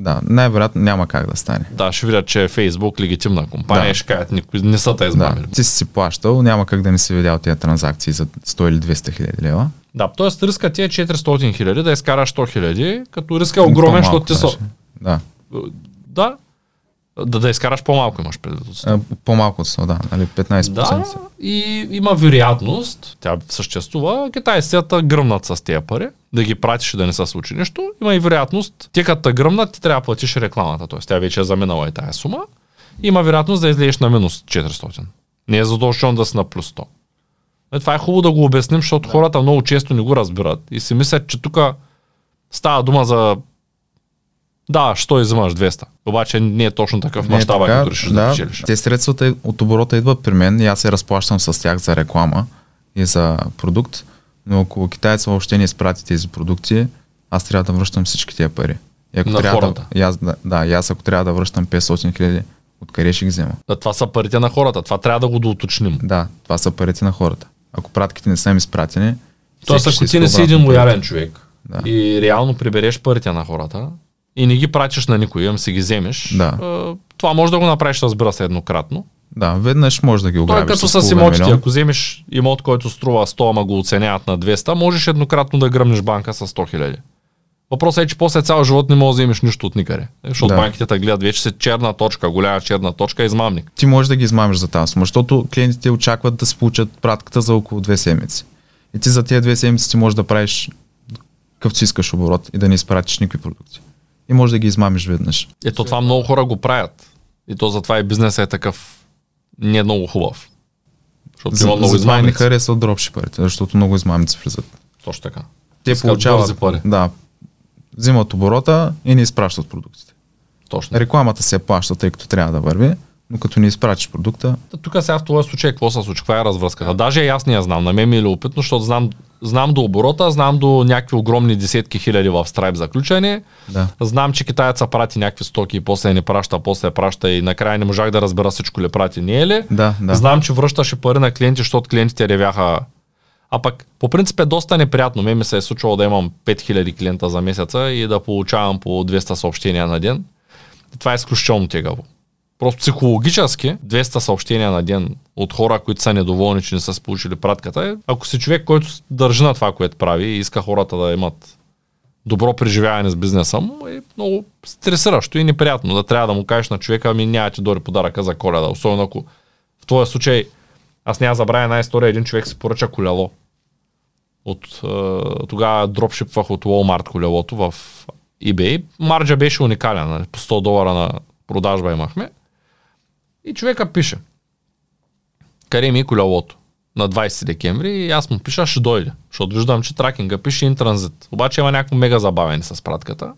Да, най-вероятно няма как да стане. Да, ще видят, че е Фейсбук легитимна компания Да. ще кажат, никой не са те Да, измамили. ти си си плащал, няма как да не си видял тези транзакции за 100 или 200 хиляди лева. Да, т.е. риска ти е 400 хиляди, да изкараш 100 хиляди, като риска е огромен, защото ти са... Да. Да, да, да изкараш по-малко имаш предвид. от 100. А, по-малко от 100, да, нали, 15%. Да, и има вероятност, тя съществува, китайците да гръмнат с тези пари, да ги пратиш и да не се случи нищо. Има и вероятност, те като те гръмнат, ти трябва да платиш рекламата, т.е. тя вече е заминала и тая сума. Има вероятност да излезеш на минус 400. Не е задължително да си на плюс 100. Е, това е хубаво да го обясним, защото да. хората много често не го разбират и си мислят, че тук става дума за да, що изимаш 200. Обаче не е точно такъв Не е мащаба, така, като решиш да, да, печелиш. те средствата от оборота идват при мен и аз се разплащам с тях за реклама и за продукт, но ако китайца въобще не изпрати тези продукти, аз трябва да връщам всички тези пари. И ако На трябва хората. Да, аз, да, да, и аз ако трябва да връщам 500 хиляди, откъде ще ги взема? Да, това са парите на хората. Това трябва да го доуточним. Да, това са парите на хората. Ако пратките не са им изпратени, Тоест, ако ти не си един лоялен човек Да. и реално прибереш парите на хората и не ги пратиш на никой, ам си ги вземеш, Да. а, това може да го направиш, разбира се, еднократно. Да, веднъж може да ги Той е ограбиш като с с имотите. милион. Ако вземеш имот, който струва 100, ама го оценяват на 200, можеш еднократно да гръмнеш банка с 100 хиляди. Въпросът е, че после цял живот не можеш да вземеш нищо от никъде. Защото Да. банките те гледат вече си черна точка, голяма черна точка, измамник. ти можеш да ги измамиш за тази сума, защото клиентите очакват да се получат пратката за около две седмици. И ти за тези две седмици ти можеш да правиш какъвто си искаш оборот и да не изпратиш никакви продукти. И можеш да ги измамиш веднъж. Ето това много хора го правят. И то затова и бизнесът е такъв не много хубав. Защото За, има много затова и не измамници. харесват дропшиперите, защото много измамници влизат. Точно така. Те Искат получават, пари. да, взимат оборота и не изпращат продуктите. Точно. Рекламата се плаща, тъй като трябва да върви, но като не изпратиш продукта, Тук сега в този случай какво се случва? Каква е развръзката? Даже и аз не я знам. На мен ми е любопитно, защото знам, знам до оборота, знам до някакви огромни десетки хиляди в Stripe заключение. да. Знам, че китаеца прати някакви стоки и после не праща, после праща и накрая не можах да разбера всичко ли прати, не е ли? Да, да. Знам, че връщаше пари на клиенти, защото клиентите ревяха. А пък, по принцип е доста неприятно. Ме ми се е случвало да имам 5000 клиента за месеца и да получавам по 200 съобщения на ден. Това е изключително тегаво. Просто психологически 200 съобщения на ден от хора, които са недоволни, че не са получили пратката. е, Ако си човек, който държи на това, което прави и иска хората да имат добро преживяване с бизнеса му, е много стресиращо и неприятно да трябва да му кажеш на човека, ами няма ти дори подаръка за коледа. Особено ако в този случай аз няма забравя една история, един човек си поръча колело. От, е, тогава дропшипвах от Walmart колелото в eBay. Марджа беше уникален, нали? по 100 долара на продажба имахме. И човека пише. Къде ми колелото? на 20 декември и аз му пиша, ще дойде. Защото виждам, че тракинга пише интранзит. Обаче има някакво мега забавени с пратката.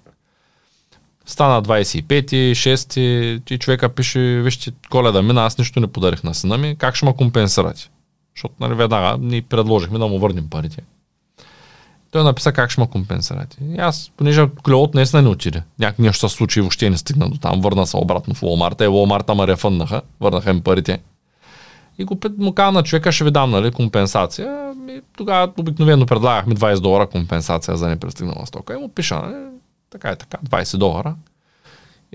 Стана 25-ти, 6-ти и човека пише, вижте, коледа мина, аз нищо не подарих на сина ми, как ще ме компенсирате? Защото нали, веднага ни предложихме да му върнем парите. Той написа как ще ме компенсирате. И аз, понеже колелото наистина не отиде. Някак нещо се случи и въобще не стигна до там. Върна се обратно в Walmart. И Walmart ме рефъннаха. Върнаха им парите. И го му каза на човека, ще ви дам нали, компенсация. И тогава обикновено предлагахме 20 долара компенсация за непристигнала стока. И му пиша, нали, така и така, 20 долара.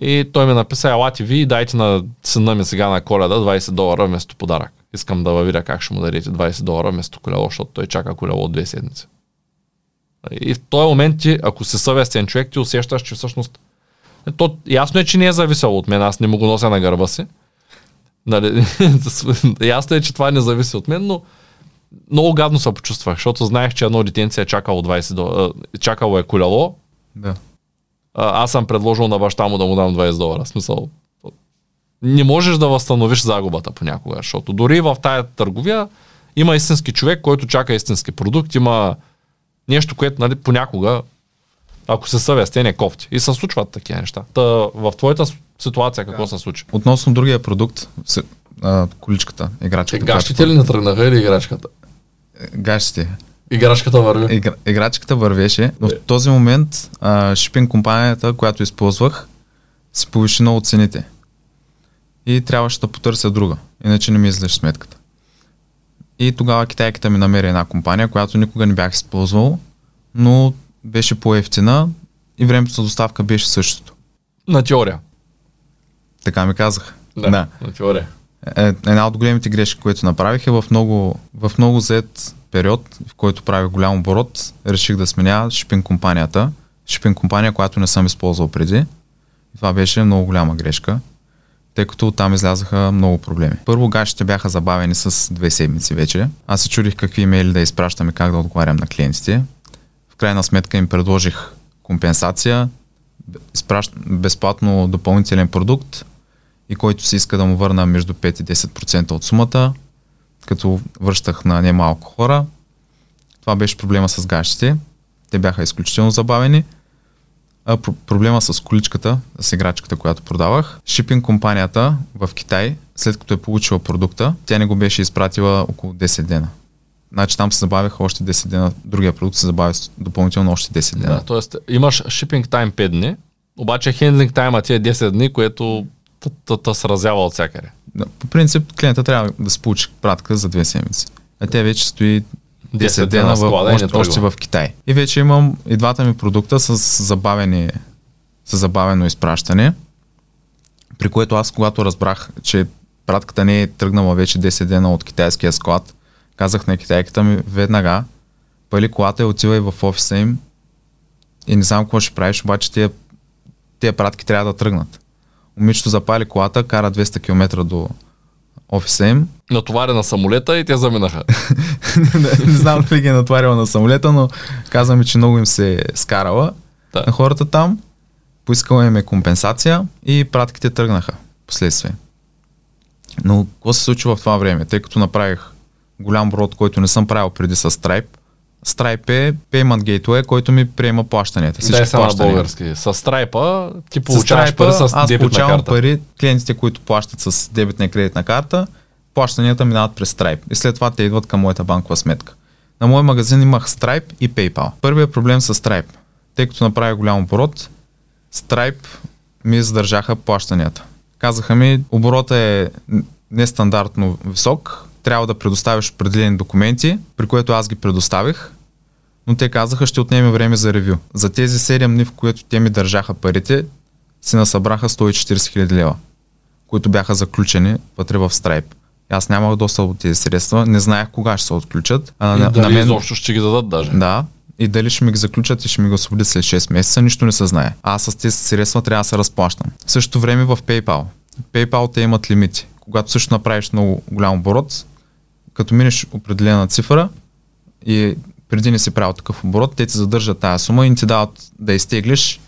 И той ми написа, елате ви и дайте на сина ми сега на коледа 20 долара вместо подарък. Искам да видя как ще му дадете 20 долара вместо колело, защото той чака колело от две седмици. И в този момент ти, ако си съвестен човек, ти усещаш, че всъщност е, то, ясно е, че не е зависело от мен, аз не му го нося на гърба си. Нали, ясно е, че това не зависи от мен, но много гадно се почувствах, защото знаех, че едно детенце е чакало 20 долара, чакало е колело. Да. А, аз съм предложил на баща му да му дам 20 долара. Смисъл, не можеш да възстановиш загубата понякога, защото дори в тая търговия има истински човек, който чака истински продукт, има нещо, което нали, понякога, ако се съвестен е кофти. И се случват такива неща. Та, в твоята ситуация какво да. се случи? Относно другия продукт, а, количката, играчката. Е, гащите ли не тръгнаха или играчката? Гащите. Играчката върви. Игра, играчката вървеше. В е. този момент а, шипинг компанията, която използвах, си повиши много цените. И трябваше да потърся друга. Иначе не ми излез сметката. И тогава китайката ми намери една компания, която никога не бях използвал, но беше по-ефтина и времето за доставка беше същото. На теория. Така ми казах. Да, да. на теория. Е, една от големите грешки, които направих е в много, в много зет период, в който правих голям оборот, реших да сменя шипинг компанията. Шипинг компания, която не съм използвал преди. Това беше много голяма грешка тъй като там излязаха много проблеми. Първо гащите бяха забавени с две седмици вече. Аз се чудих какви имейли да изпращам и как да отговарям на клиентите. В крайна сметка им предложих компенсация, изпращ... безплатно допълнителен продукт и който се иска да му върна между 5 и 10% от сумата, като връщах на немалко хора. Това беше проблема с гащите. Те бяха изключително забавени – а, про- проблема с количката, с играчката, която продавах. Шипинг компанията в Китай, след като е получила продукта, тя не го беше изпратила около 10 дена. Значи там се забавяха още 10 дена, другия продукт се забавя допълнително още 10 дена. Да, т.е. имаш шипинг тайм 5 дни, обаче хендлинг тайма ти е 10 дни, което те сразява от всякъде. Да, по принцип клиента трябва да се получи пратка за 2 седмици. А тя вече стои 10 дена в, още, още в Китай. И вече имам и двата ми продукта с, забавени, с забавено изпращане, при което аз, когато разбрах, че пратката не е тръгнала вече 10 дена от китайския склад, казах на китайката ми веднага, пали колата и отивай в офиса им и не знам какво ще правиш, обаче тия, тия пратки трябва да тръгнат. Момичето запали колата, кара 200 км до, офиса им. Натоваря на самолета и те заминаха. не, не знам дали ги е натварила на самолета, но казваме, че много им се е скарала да. на хората там. Поискала им е компенсация и пратките тръгнаха последствие. Но какво се случи в това време? Тъй като направих голям брод, който не съм правил преди с Stripe, Stripe е Payment Gateway, който ми приема плащанията. Всички Дай на български. С Stripe ти получаваш с пари с аз получавам карта. пари, клиентите, които плащат с дебитна и кредитна карта, плащанията минават през Stripe. И след това те идват към моята банкова сметка. На мой магазин имах Stripe и PayPal. Първият проблем с Stripe, тъй като направя голям оборот, Stripe ми задържаха плащанията. Казаха ми, оборота е нестандартно висок, трябва да предоставиш определени документи, при което аз ги предоставих, но те казаха, ще отнеме време за ревю. За тези 7 дни, в които те ми държаха парите, се насъбраха 140 хиляди лева, които бяха заключени вътре в Stripe. Аз нямах доста от тези средства, не знаех кога ще се отключат. А, и на, дали на мен... изобщо ще ги дадат даже. Да, и дали ще ми ги заключат и ще ми ги освободят след 6 месеца, нищо не се знае. Аз с тези средства трябва да се разплащам. В същото време в PayPal. PayPal те имат лимити. Когато също направиш много голям оборот, като минеш определена цифра и преди не си правил такъв оборот, те ти задържат тази сума и ти дават да изтеглиш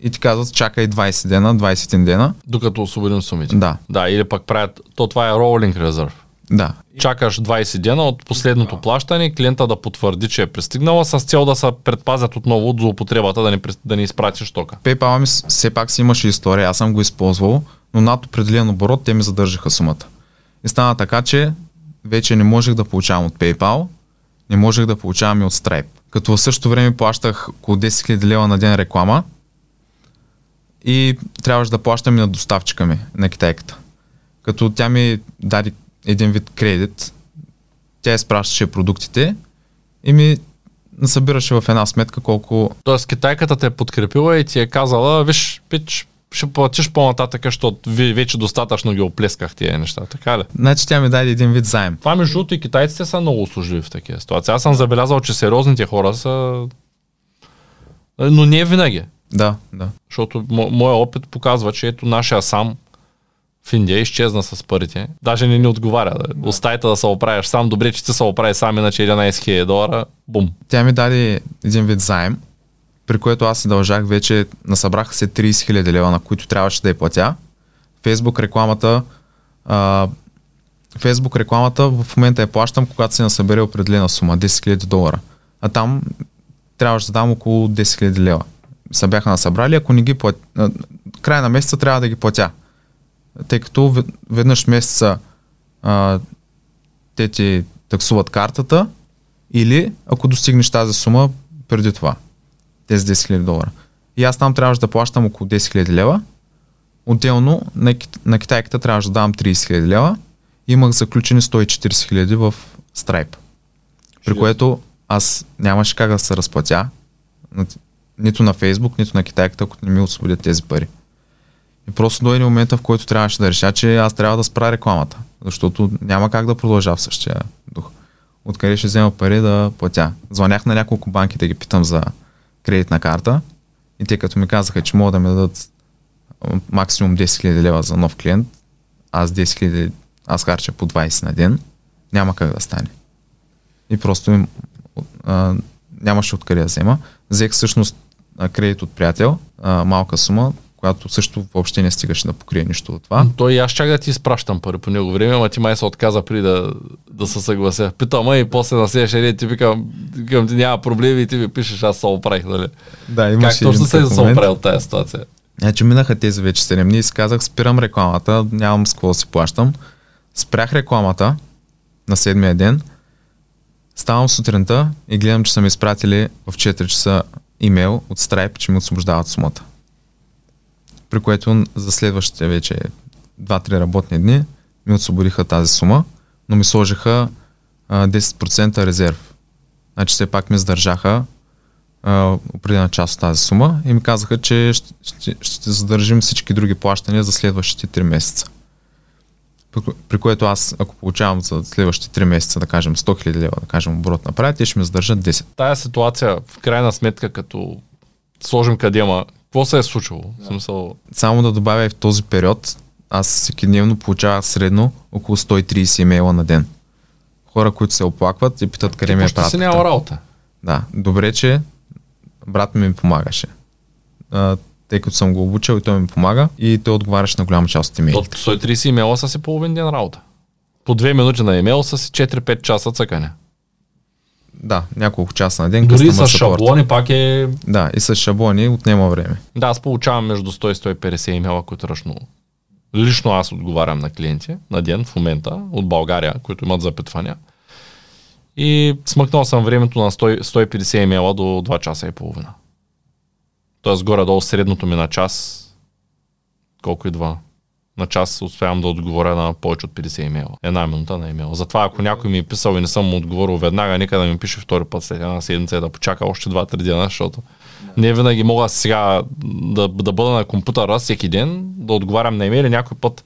и ти казват чакай 20 дена, 20 дена. Докато освободим сумите. Да. Да, или пък правят, то това е rolling reserve. Да. Чакаш 20 дена от последното плащане, клиента да потвърди, че е пристигнала с цел да се предпазят отново от злоупотребата, да не, да не изпратиш тока. PayPal ми все пак си имаше история, аз съм го използвал, но над определен оборот те ми задържаха сумата. И стана така, че вече не можех да получавам от PayPal, не можех да получавам и от Stripe. Като в същото време плащах около 10 000 лева на ден реклама и трябваше да плащам и на доставчика ми, на китайката. Като тя ми даде един вид кредит, тя изпращаше продуктите и ми насъбираше в една сметка колко Тоест китайката те е подкрепила и ти е казала, виж, пич, ще платиш по-нататък, защото ви вече достатъчно ги оплесках тия неща, така ли? Значи тя ми даде един вид заем. Това между другото и китайците са много услужливи в такива ситуации. Аз съм забелязал, че сериозните хора са... Но не винаги. Да, да. Защото мо- моят опит показва, че ето нашия сам в Индия изчезна с парите. Даже не ни отговаря. Да. Оставите да се оправиш сам. Добре, че ти се оправи сам, иначе 11 000 долара. Бум. Тя ми даде един вид заем, при което аз си дължах вече, насъбраха се 30 000 лева, на които трябваше да я платя. Фейсбук рекламата, а, Фейсбук рекламата в момента я плащам, когато се насъбере определена сума, 10 000 долара. А там трябваше да дам около 10 000 лева. Се бяха насъбрали, ако не ги платя, края на месеца трябва да ги платя. Тъй като вед- веднъж месеца а, те ти таксуват картата или ако достигнеш тази сума преди това, тези 10 000 долара. И аз там трябваше да плащам около 10 000 лева. Отделно на, на китайката трябваше да давам 30 000 лева. Имах заключени 140 000 в Stripe. При което аз нямаше как да се разплатя нито на Фейсбук, нито на китайката, ако не ми освободят тези пари. И просто дойде момента, в който трябваше да реша, че аз трябва да спра рекламата, защото няма как да продължа в същия дух. Откъде ще взема пари да платя? Звънях на няколко банки да ги питам за кредитна карта и те като ми казаха, че могат да ми дадат максимум 10 000 лева за нов клиент, аз 10 000, аз харча по 20 на ден, няма как да стане. И просто им, а, нямаше откъде да взема. Взех всъщност кредит от приятел, а, малка сума, която също въобще не стигаше да покрие нищо от това. Той и аз чак да ти изпращам пари по него време, ама ти май се отказа при да, да се съглася. Питам, и после на следващия ден ти викам, викам, ти няма проблеми и ти ми пишеш, аз се оправих, нали? Да, Как точно се се оправил тази ситуация? Значи минаха тези вече 7 дни и си казах, спирам рекламата, нямам с какво да си плащам. Спрях рекламата на седмия ден, ставам сутринта и гледам, че са ми изпратили в 4 часа имейл от Stripe, че ми освобождават сумата. При което за следващите вече 2-3 работни дни ми освободиха тази сума, но ми сложиха а, 10% резерв. Значи все пак ми задържаха а, определена част от тази сума и ми казаха, че ще, ще, ще задържим всички други плащания за следващите 3 месеца. При, при което аз, ако получавам за следващите 3 месеца, да кажем 100 000 лева, да кажем оборот направя, те ще ми задържат 10. Тая ситуация, в крайна сметка, като сложим кадема, какво се е случило? В смисъл, Само да добавя в този период, аз всеки дневно получавах средно около 130 имейла на ден. Хора, които се оплакват и питат къде ми е почти си пратката. няма работа. Да, добре, че брат ми ми помагаше. А, тъй като съм го обучил и той ми помага и той отговаряше на голяма част от имейлите. От 130 имейла са си половин ден работа. По 2 минути на имейл са си 4-5 часа цъкане. Да, няколко часа на ден. Дори с шаблони пак е... Да, и с шаблони отнема време. Да, аз получавам между 100 и 150 имейла, които ръчно... Лично аз отговарям на клиенти на ден в момента от България, които имат запитвания. И смъкнал съм времето на 100, 150 имейла до 2 часа и половина. Тоест горе-долу средното ми на час, колко идва? На час успявам да отговоря на повече от 50 имейла. Една минута на имейл. Затова ако някой ми е писал и не съм му отговорил веднага, нека да ми пише втори път след една седмица и да почака още 2-3 дена, защото не винаги мога сега да, да бъда на компютъра всеки ден, да отговарям на имейли, някой път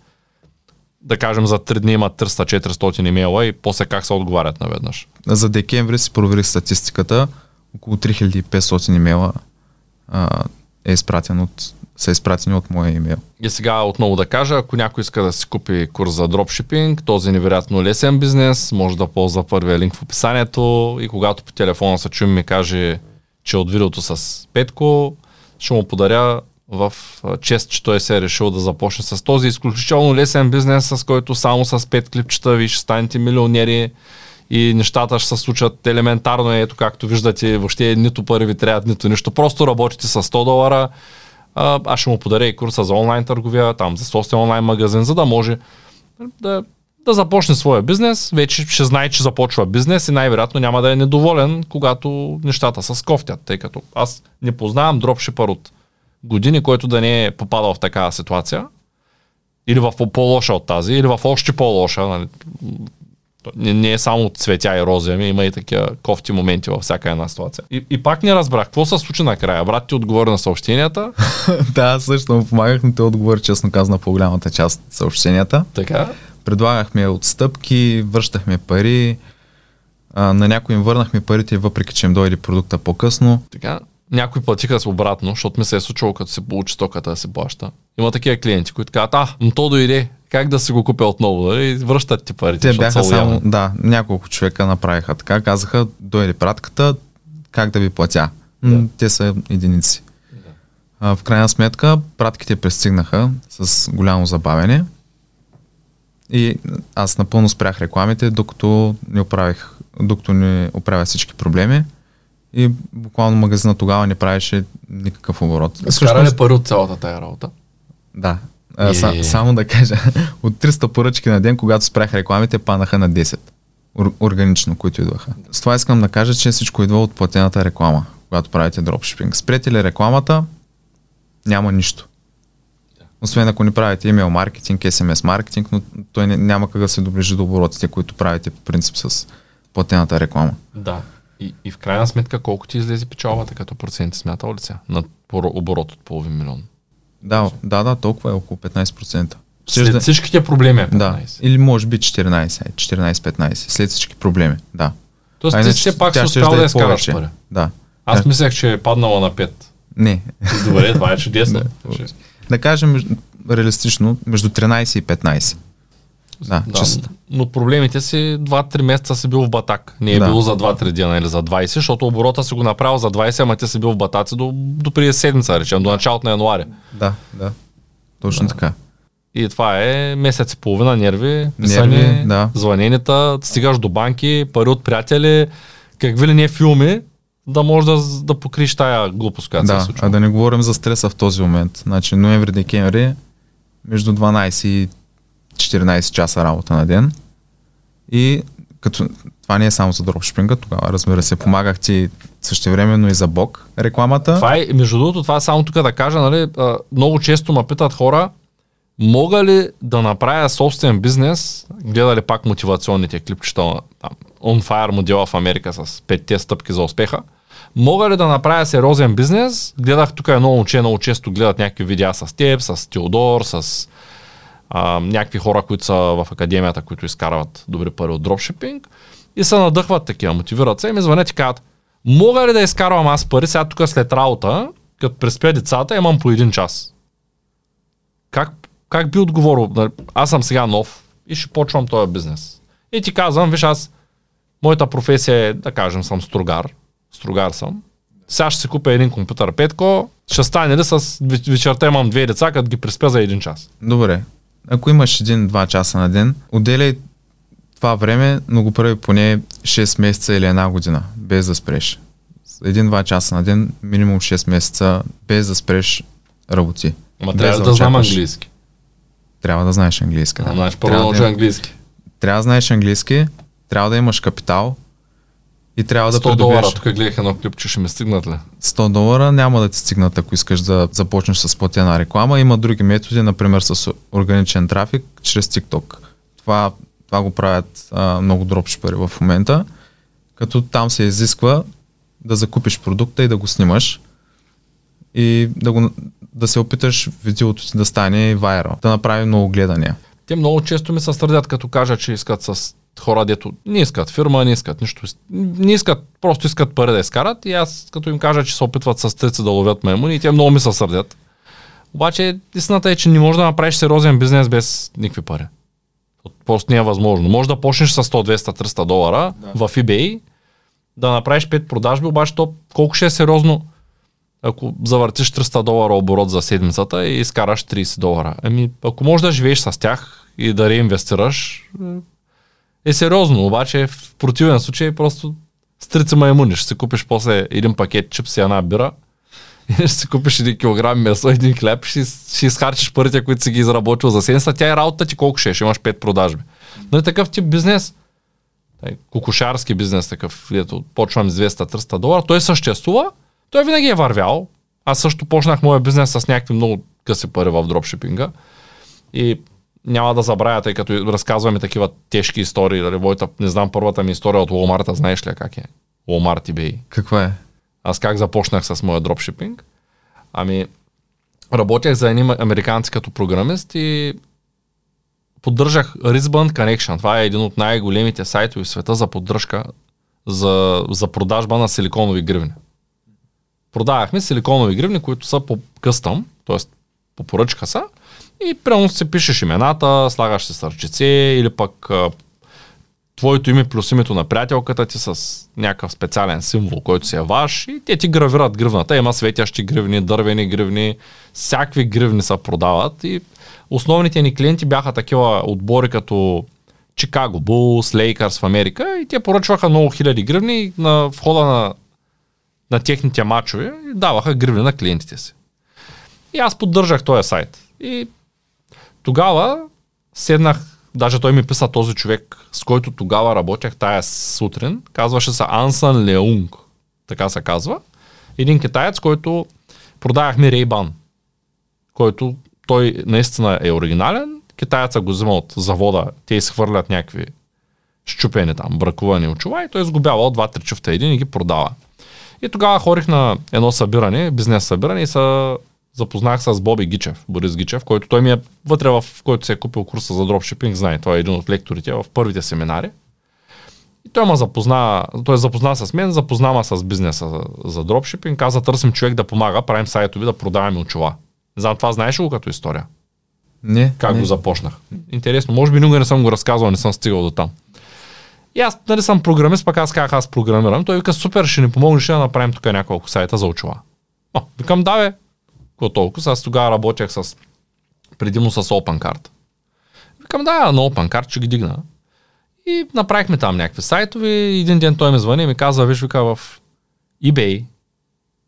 да кажем за 3 дни имат 300-400 имейла и после как се отговарят наведнъж. За декември си проверих статистиката. Около 3500 имейла а, е изпратен от, са изпратени от моя имейл. И сега отново да кажа, ако някой иска да си купи курс за дропшипинг, този невероятно лесен бизнес, може да ползва първия линк в описанието и когато по телефона се чуем ми каже, че от видеото с Петко, ще му подаря в чест, че той се е решил да започне с този изключително лесен бизнес, с който само с пет клипчета ви ще станете милионери и нещата ще се случат елементарно. Ето, както виждате, въобще нито пари ви трябват, нито нищо. Просто работите с 100 долара. Аз ще му подаря и курса за онлайн търговия, там за собствен онлайн магазин, за да може да, да започне своя бизнес. Вече ще знае, че започва бизнес и най-вероятно няма да е недоволен, когато нещата се скофтят, тъй като аз не познавам дропшипър от години, който да не е попадал в такава ситуация или в по-лоша от тази, или в още по-лоша. Нали? Не, не е само цветя и рози, ами има и такива кофти моменти във всяка една ситуация. И, и пак не разбрах, какво се случи накрая? Брат ти отговори на съобщенията. да, също му помагах, но те отговори честно казано по голямата част от съобщенията. Така. Предлагахме отстъпки, връщахме пари, а, на някои им върнахме парите, въпреки че им дойде продукта по-късно. Така. Някои платиха с обратно, защото ми се е случило, като се получи стоката да се плаща. Има такива клиенти, които казват, а, но то дойде, как да си го купя отново, нали? Връщат ти парите. Те бяха само, да, няколко човека направиха така, казаха, дойде пратката, как да ви платя. Да. Те са единици. Да. А, в крайна сметка, пратките пристигнаха с голямо забавене и аз напълно спрях рекламите, докато не оправих, докато не оправя всички проблеми и буквално магазина тогава не правеше никакъв оборот. Скара ли пари от цялата тая работа? Да. А, са, само да кажа, от 300 поръчки на ден, когато спрях рекламите, панаха на 10. Ор, органично, които идваха. С това искам да кажа, че всичко идва от платената реклама, когато правите дропшипинг. Спрете ли рекламата, няма нищо. Освен ако не правите имейл маркетинг, SMS маркетинг, но той няма как да се доближи до оборотите, които правите по принцип с платената реклама. Да. И, и в крайна сметка, колко ти излезе печалбата като процент смятал ли сега на оборот от половин милион? Да, да, да, толкова е около 15%. След да... всичките проблеми е 15. Да, или може би 14, 14-15, след всички проблеми, да. Тоест ти все пак си успял да, да изкараш пари. Да. Аз тя... мислех, че е паднала на 5. Не. Добре, това е чудесно. да, да кажем реалистично, между 13 и 15. Да, да но проблемите си 2-3 месеца си бил в батак. Не е да. било за 2-3 дена или за 20, защото оборота си го направил за 20, ама ти си бил в батаци до, до преди седмица, речем, до началото на януари. Да, да. Точно да. така. И това е месец и половина нерви, писане, нерви, да. звъненията, стигаш до банки, пари от приятели, какви ли не филми, да можеш да, да покриш тая глупост, която да, се случва. А да не говорим за стреса в този момент. Значи ноември-декември между 12 и 14 часа работа на ден. И като това не е само за дропшипинга, тогава разбира се, помагах ти същевременно и за Бог рекламата. Това е, между другото, това е само тук да кажа, нали, много често ме питат хора, мога ли да направя собствен бизнес, гледали пак мотивационните клипчета на On Fire модела в Америка с петте стъпки за успеха, мога ли да направя сериозен бизнес? Гледах тук едно момче, много често гледат някакви видеа с теб, с Теодор, с а, някакви хора, които са в академията, които изкарват добри пари от дропшипинг и се надъхват такива, мотивират се и ми звънят и казват, мога ли да изкарвам аз пари сега тук след работа, като преспя децата, имам по един час. Как, как би отговорил? Аз съм сега нов и ще почвам този бизнес. И ти казвам, виж аз, моята професия е, да кажем, съм стругар. Стругар съм. Сега ще си купя един компютър Петко, ще стане ли с вечерта имам две деца, като ги преспя за един час. Добре ако имаш един-два часа на ден, отделяй това време, но го прави поне 6 месеца или една година, без да спреш. Един-два часа на ден, минимум 6 месеца, без да спреш работи. Ама трябва да, да знам английски. Трябва да знаеш английски. Да. Знаеш първо да английски. Трябва да знаеш английски, трябва да имаш капитал, и трябва да 100 долара, тук гледах едно клип, че ще ми стигнат ли? 100 долара няма да ти стигнат, ако искаш да започнеш с платена реклама. Има други методи, например с органичен трафик, чрез TikTok. Това, това го правят а, много дропшипери в момента, като там се изисква да закупиш продукта и да го снимаш и да, го, да се опиташ видеото си да стане вайрал, да направи много гледания. Те много често ми се стърдят, като кажат, че искат с хора, дето не искат фирма, не искат нищо. Не искат, просто искат пари да изкарат и аз като им кажа, че се опитват с трици да ловят маймуни и те много ми се сърдят. Обаче истината е, че не можеш да направиш сериозен бизнес без никакви пари. Просто не е възможно. Може да почнеш с 100, 200, 300 долара да. в eBay, да направиш 5 продажби, обаче то колко ще е сериозно ако завъртиш 300 долара оборот за седмицата и изкараш 30 долара. Ами, ако можеш да живееш с тях и да реинвестираш, е сериозно, обаче в противен случай просто стрица маймуни. Ще си купиш после един пакет чипс и една бира и ще си купиш един килограм месо, един хляб ще, ще изхарчиш парите, които си ги изработил за седмица. Тя е работа ти колко ще, ще имаш 5 продажби. Нали такъв тип бизнес, кукушарски бизнес такъв, ето почвам с 200-300 долара, той съществува, той винаги е вървял. Аз също почнах моя бизнес с някакви много къси пари в дропшипинга. И няма да забравя, тъй като разказваме такива тежки истории. Дали, Войта, не знам първата ми история от Walmart, знаеш ли как е? Walmart eBay. Каква е? Аз как започнах с моя дропшипинг? Ами, работех за едни американци като програмист и поддържах Risband Connection. Това е един от най-големите сайтове в света за поддръжка за, за продажба на силиконови гривни. Продавахме силиконови гривни, които са по къстъм, т.е. по поръчка са, и прямо си пишеш имената, слагаш се сърчице или пък твоето име плюс името на приятелката ти с някакъв специален символ, който си е ваш и те ти гравират гривната. Има светящи гривни, дървени гривни, всякакви гривни се продават и основните ни клиенти бяха такива отбори като Чикаго Булс, Лейкърс в Америка и те поръчваха много хиляди гривни на входа на, на техните мачове и даваха гривни на клиентите си. И аз поддържах този сайт. И тогава седнах, даже той ми писа този човек, с който тогава работях тая сутрин, казваше се Ансан Леунг, така се казва. Един китаец, който продавахме Рейбан, който той наистина е оригинален. Китайца го взима от завода, те изхвърлят някакви щупени там, бракувани очила и той изгубява два-три чуфта един и ги продава. И тогава хорих на едно събиране, бизнес събиране и са запознах с Боби Гичев, Борис Гичев, който той ми е вътре в който се е купил курса за дропшипинг, знае, той е един от лекторите в първите семинари. И той ме запозна, той е запозна с мен, запозна ме с бизнеса за, за дропшипинг, каза търсим човек да помага, правим сайтови да продаваме очила. За това знаеш ли го като история? Не. Как не. го започнах? Интересно, може би никога не съм го разказвал, не съм стигал до там. И аз нали съм програмист, пък аз казах аз програмирам. Той вика, супер, ще ни помогнеш да направим тук няколко сайта за очила. О, викам, да бе, какво толкова? Аз тогава работех с предимно с OpenCard. Викам, да, на OpenCard ще ги дигна. И направихме там някакви сайтове. Един ден той ми звъни и ми казва, виж, вика в eBay,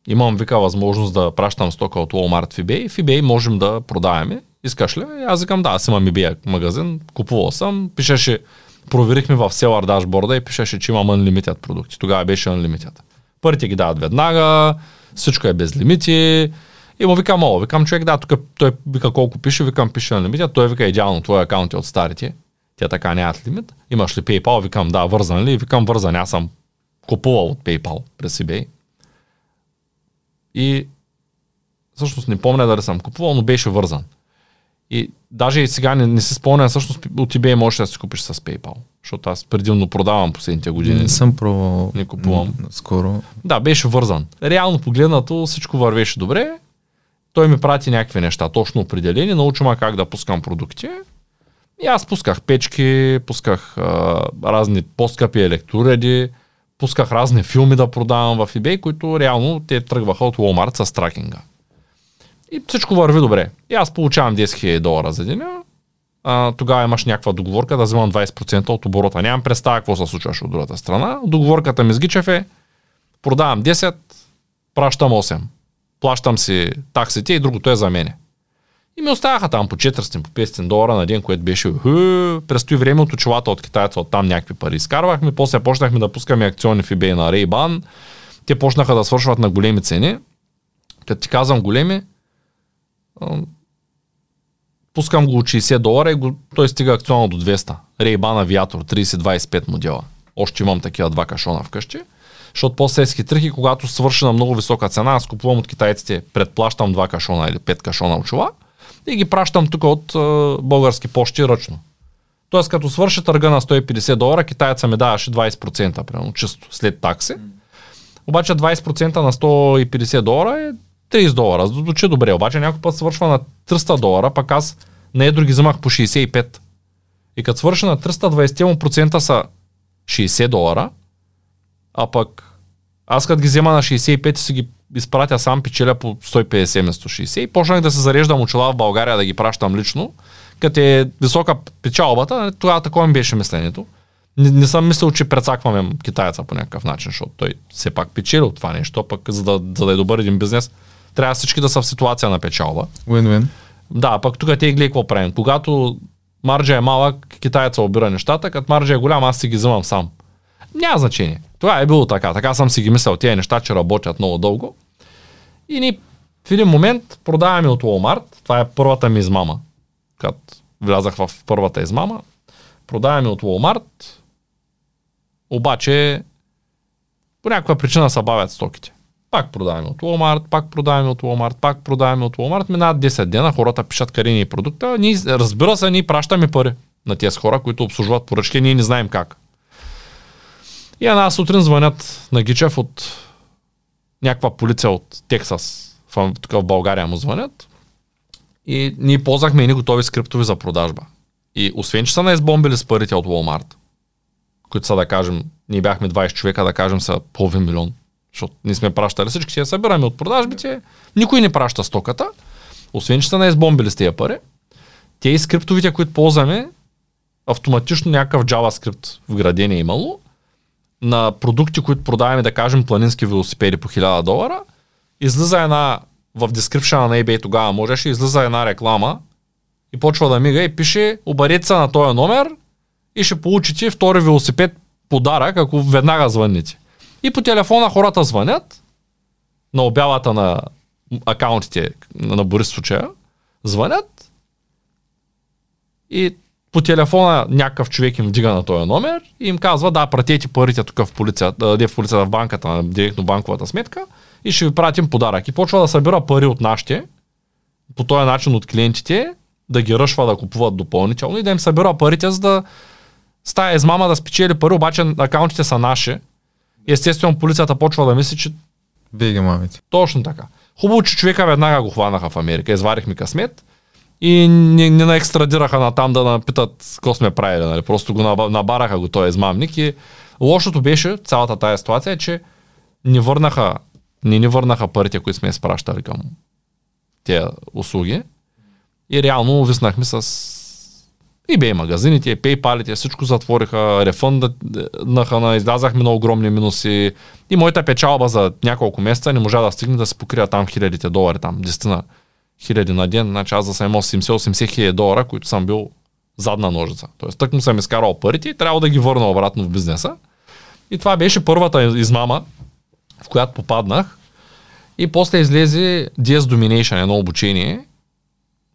имам, вика, възможност да пращам стока от Walmart в eBay. В eBay можем да продаваме. Искаш ли? И аз викам, да, аз имам eBay магазин, купувал съм. Пишеше, проверихме в Seller дашборда и пишеше, че имам Unlimited продукти. Тогава беше Unlimited. Първите ги дават веднага, всичко е без лимити, и му викам, о, викам човек, да, тук той вика колко пише, викам пише на лимит, той вика идеално, твой акаунт е от старите, тя така нямат лимит. Имаш ли PayPal? Викам, да, вързан ли? Викам, вързан, аз съм купувал от PayPal през eBay. И всъщност не помня дали съм купувал, но беше вързан. И даже и сега не, не се спомня, всъщност от eBay можеш да си купиш с PayPal. Защото аз предимно продавам последните години. Не съм пробвал. Не купувам. Скоро. Да, беше вързан. Реално погледнато всичко вървеше добре. Той ми прати някакви неща, точно определени, научи ма как да пускам продукти. И аз пусках печки, пусках а, разни по-скъпи електроуреди, пусках разни филми да продавам в eBay, които реално те тръгваха от Walmart с тракинга. И всичко върви добре. И аз получавам 10 000 долара за деня. А, тогава имаш някаква договорка да вземам 20% от оборота. Нямам представа какво се случваше от другата страна. Договорката ми с Гичев е продавам 10, пращам 8 плащам си таксите и другото е за мене. И ми оставаха там по 400, по 500 долара на ден, което беше престои време от очилата от китайца, от там някакви пари изкарвахме, после почнахме да пускаме акциони в eBay на Ray-Ban, те почнаха да свършват на големи цени. Като ти казвам големи, пускам го от 60 долара и го, той стига акционно до 200. Ray-Ban Aviator 30-25 модела. Още имам такива два кашона вкъщи. Защото после се схитрих и когато свърши на много висока цена, аз купувам от китайците, предплащам два кашона или пет кашона очила и ги пращам тук от е, български почти ръчно. Тоест като свърши търга на 150 долара, китайца ми даваше 20%, примерно, чисто след такси. Обаче 20% на 150 долара е 30 долара. Звучи добре, обаче някой път свършва на 300 долара, пък аз на едро ги вземах по 65. И като свърши на 320% са 60 долара, а пък аз като ги взема на 65 си ги изпратя сам печеля по 150 вместо 60 и почнах да се зареждам очила в България да ги пращам лично, като е висока печалбата, тогава такова ми беше мисленето. Не, не съм мислил, че прецакваме китайца по някакъв начин, защото той все пак печели от това нещо, пък за да, за да е добър един бизнес, трябва всички да са в ситуация на печалба. Win-win. Да, пък тук те гледай какво правим. Когато марджа е малък, китаеца обира нещата, като марджа е голям, аз си ги взимам сам. Няма значение. Това е било така. Така съм си ги мислил тези неща, че работят много дълго. И ни в един момент продаваме от Walmart. Това е първата ми измама. Като влязах в първата измама. Продаваме от Walmart. Обаче по някаква причина се бавят стоките. Пак продаваме от Walmart, пак продаваме от Walmart, пак продаваме от Walmart. Минават 10 дена, хората пишат карини и продукта. Ние, разбира се, ние пращаме пари на тези хора, които обслужват поръчки, ние не знаем как. И една сутрин звънят на Гичев от някаква полиция от Тексас, в, тук в България му звънят. И ние ползвахме едни готови скриптови за продажба. И освен, че са не избомбили с парите от Walmart, които са да кажем, ние бяхме 20 човека, да кажем са половин милион, защото ние сме пращали всички, си я събираме от продажбите, никой не праща стоката, освен, че са не избомбили с тези пари, те и скриптовите, които ползваме, автоматично някакъв JavaScript вграден е имало, на продукти, които продаваме, да кажем, планински велосипеди по 1000 долара, излиза една, в дескрипшена на eBay тогава можеше, излиза една реклама и почва да мига и пише, обадете се на този номер и ще получите втори велосипед подарък, ако веднага звънните. И по телефона хората звънят на обявата на акаунтите на Борис случая, звънят и по телефона някакъв човек им вдига на този номер и им казва, да, пратете парите тук в полицията, не в полицията, в банката, на директно банковата сметка и ще ви пратим подарък. И почва да събира пари от нашите, по този начин от клиентите, да ги ръшва да купуват допълнително и да им събира парите, за да стая измама да спечели пари, обаче акаунтите са наши. Естествено, полицията почва да мисли, че... Вие ги мамите. Точно така. Хубаво, че човека веднага го хванаха в Америка. Изварихме късмет и не, не наекстрадираха на там да напитат какво сме правили. Нали? Просто го набараха го този измамник и лошото беше цялата тая ситуация, че ни върнаха, не ни върнаха парите, които сме изпращали към тези услуги и реално увиснахме с eBay магазините, PayPal-ите, всичко затвориха, рефъндаха, на, излязахме на огромни минуси и моята печалба за няколко месеца не можа да стигне да се покрия там хилядите долари, там 10 хиляди на ден, значи аз да съм имал 70-80 хиляди долара, които съм бил задна ножица. Тоест, тък му съм изкарал парите и трябва да ги върна обратно в бизнеса. И това беше първата измама, в която попаднах. И после излезе DS Domination, едно обучение,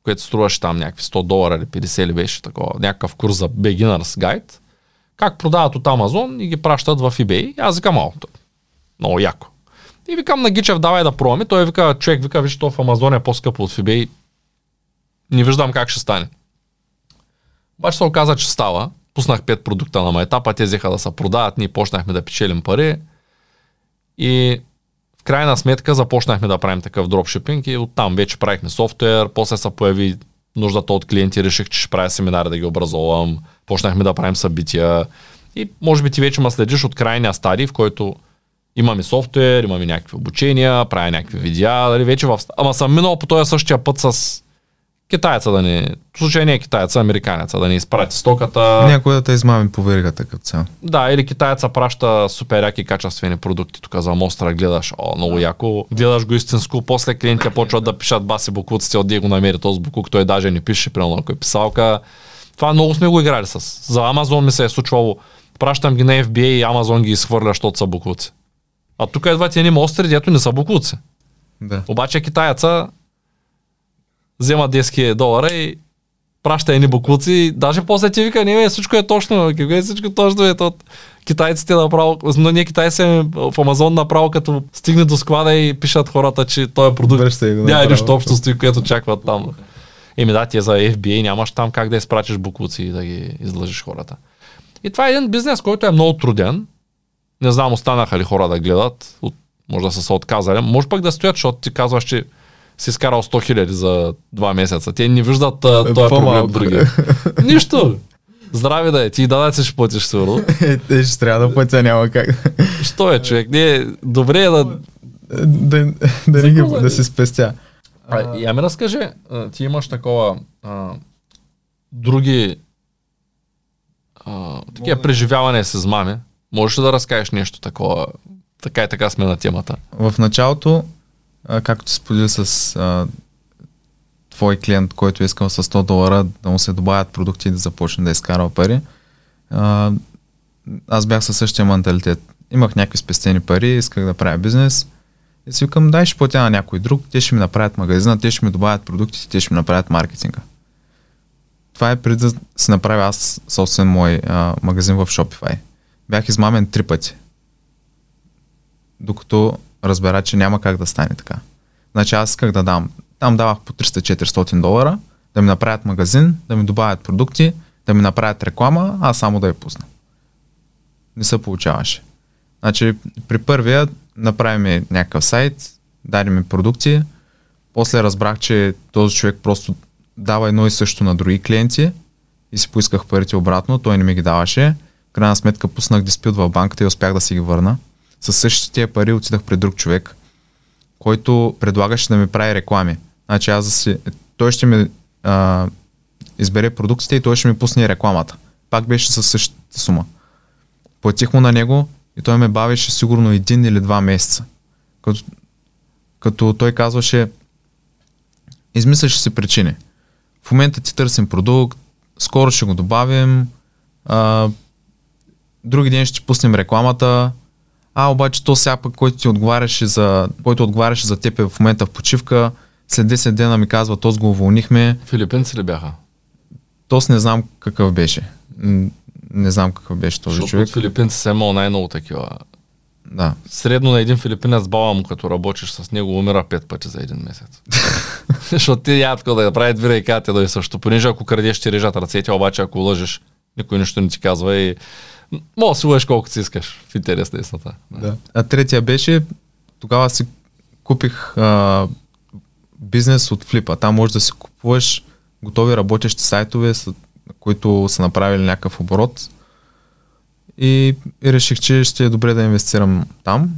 което струваше там някакви 100 долара или 50 или беше такова, някакъв курс за Beginner's Guide, как продават от Амазон и ги пращат в eBay. Аз викам, о, много яко. И викам на Гичев, давай да пробваме. Той вика, човек вика, виж, то в Амазон е по-скъпо от eBay. Не виждам как ще стане. Обаче се оказа, че става. Пуснах 5 продукта на майтапа, те взеха да се продават, ние почнахме да печелим пари. И в крайна сметка започнахме да правим такъв дропшипинг и оттам вече правихме софтуер, после се появи нуждата от клиенти, реших, че ще правя семинари да ги образовам, почнахме да правим събития и може би ти вече ме следиш от крайния стадий, в който имаме софтуер, имаме някакви обучения, правя някакви видеа, дали вече в... Ама съм минал по този същия път с китайца да не... В случай не е китайца, американеца, да не изпрати стоката. Някой да те измами по веригата като цяло. Да, или китайца праща супер яки качествени продукти. Тук за мостра гледаш, о, много яко. Гледаш го истинско, после клиентите почват да пишат баси букуците, от го намери този букук, той даже не пише, примерно ако е писалка. Това много сме го играли с. За Амазон ми се е случвало, пращам ги на FBA и Амазон ги изхвърля, защото са букуци. А тук едва едни остри, дето не са буклуци. Да. Обаче китаяца взема 10 долара и праща едни буклуци. Даже после ти вика, не, всичко е точно. Какво е всичко точно е от китайците направо, но ние китайци в Амазон направо, като стигне до склада и пишат хората, че той е продукт. Няма нищо общо стои, което очакват там. Еми да, ти е за FBA, нямаш там как да изпратиш буклуци и да ги излъжиш хората. И това е един бизнес, който е много труден, не знам, останаха ли хора да гледат, от, може да са се отказали. Може пък да стоят, защото ти казваш, че си изкарал 100 хиляди за два месеца. Те не виждат този проблем други. Нищо. Здрави да е, ти да си ще платиш сигурно. Е, ще трябва да платя, няма как. Що е, човек? Не, добре е да да, да, не ги, да си спестя. А, я ми разкажи, а, ти имаш такова а, други а, такива преживяване с мами. Можеш ли да разкажеш нещо такова? Така и така сме на темата. В началото, както си сподели с а, твой клиент, който е искал с 100 долара да му се добавят продукти и да започне да изкарва пари, а, аз бях със същия менталитет. Имах някакви спестени пари, исках да правя бизнес. И си викам, дай ще платя на някой друг, те ще ми направят магазина, те ще ми добавят продуктите, те ще ми направят маркетинга. Това е преди да си направя аз собствен мой а, магазин в Shopify. Бях измамен три пъти. Докато разбера, че няма как да стане така. Значи аз исках да дам. Там давах по 300-400 долара, да ми направят магазин, да ми добавят продукти, да ми направят реклама, а само да я пусна. Не се получаваше. Значи при първия направи ми някакъв сайт, даде ми продукти, после разбрах, че този човек просто дава едно и също на други клиенти и си поисках парите обратно, той не ми ги даваше. Крайна сметка пуснах диспют в банката и успях да си ги върна. С същите тия пари отидах при друг човек, който предлагаше да ми прави реклами. Значи аз да си... Той ще ми а, избере продуктите и той ще ми пусне рекламата. Пак беше със същата сума. Платих му на него и той ме бавеше сигурно един или два месеца. Като, като той казваше, измисляше си причини. В момента ти търсим продукт, скоро ще го добавим, а, други ден ще пуснем рекламата, а обаче то сега пък, който ти отговаряше за, който отговаряше за теб е в момента в почивка, след 10 дена ми казва, то го уволнихме. Филипинци ли бяха? Тос не знам какъв беше. Не знам какъв беше този Защото човек. филипинци се имал най-много такива. Да. Средно на един филипинец баба му, като работиш с него, умира пет пъти за един месец. Защото ти ядко да прави две ръка, те да е също. Понеже ако крадеш, ти режат ръцете, обаче ако лъжеш, никой нищо не ти казва и Мога да си лъжеш колкото си искаш, в интерес на истината. Да. А третия беше, тогава си купих а, бизнес от Флипа. Там можеш да си купуваш готови работещи сайтове, които са направили някакъв оборот. И, и реших, че ще е добре да инвестирам там.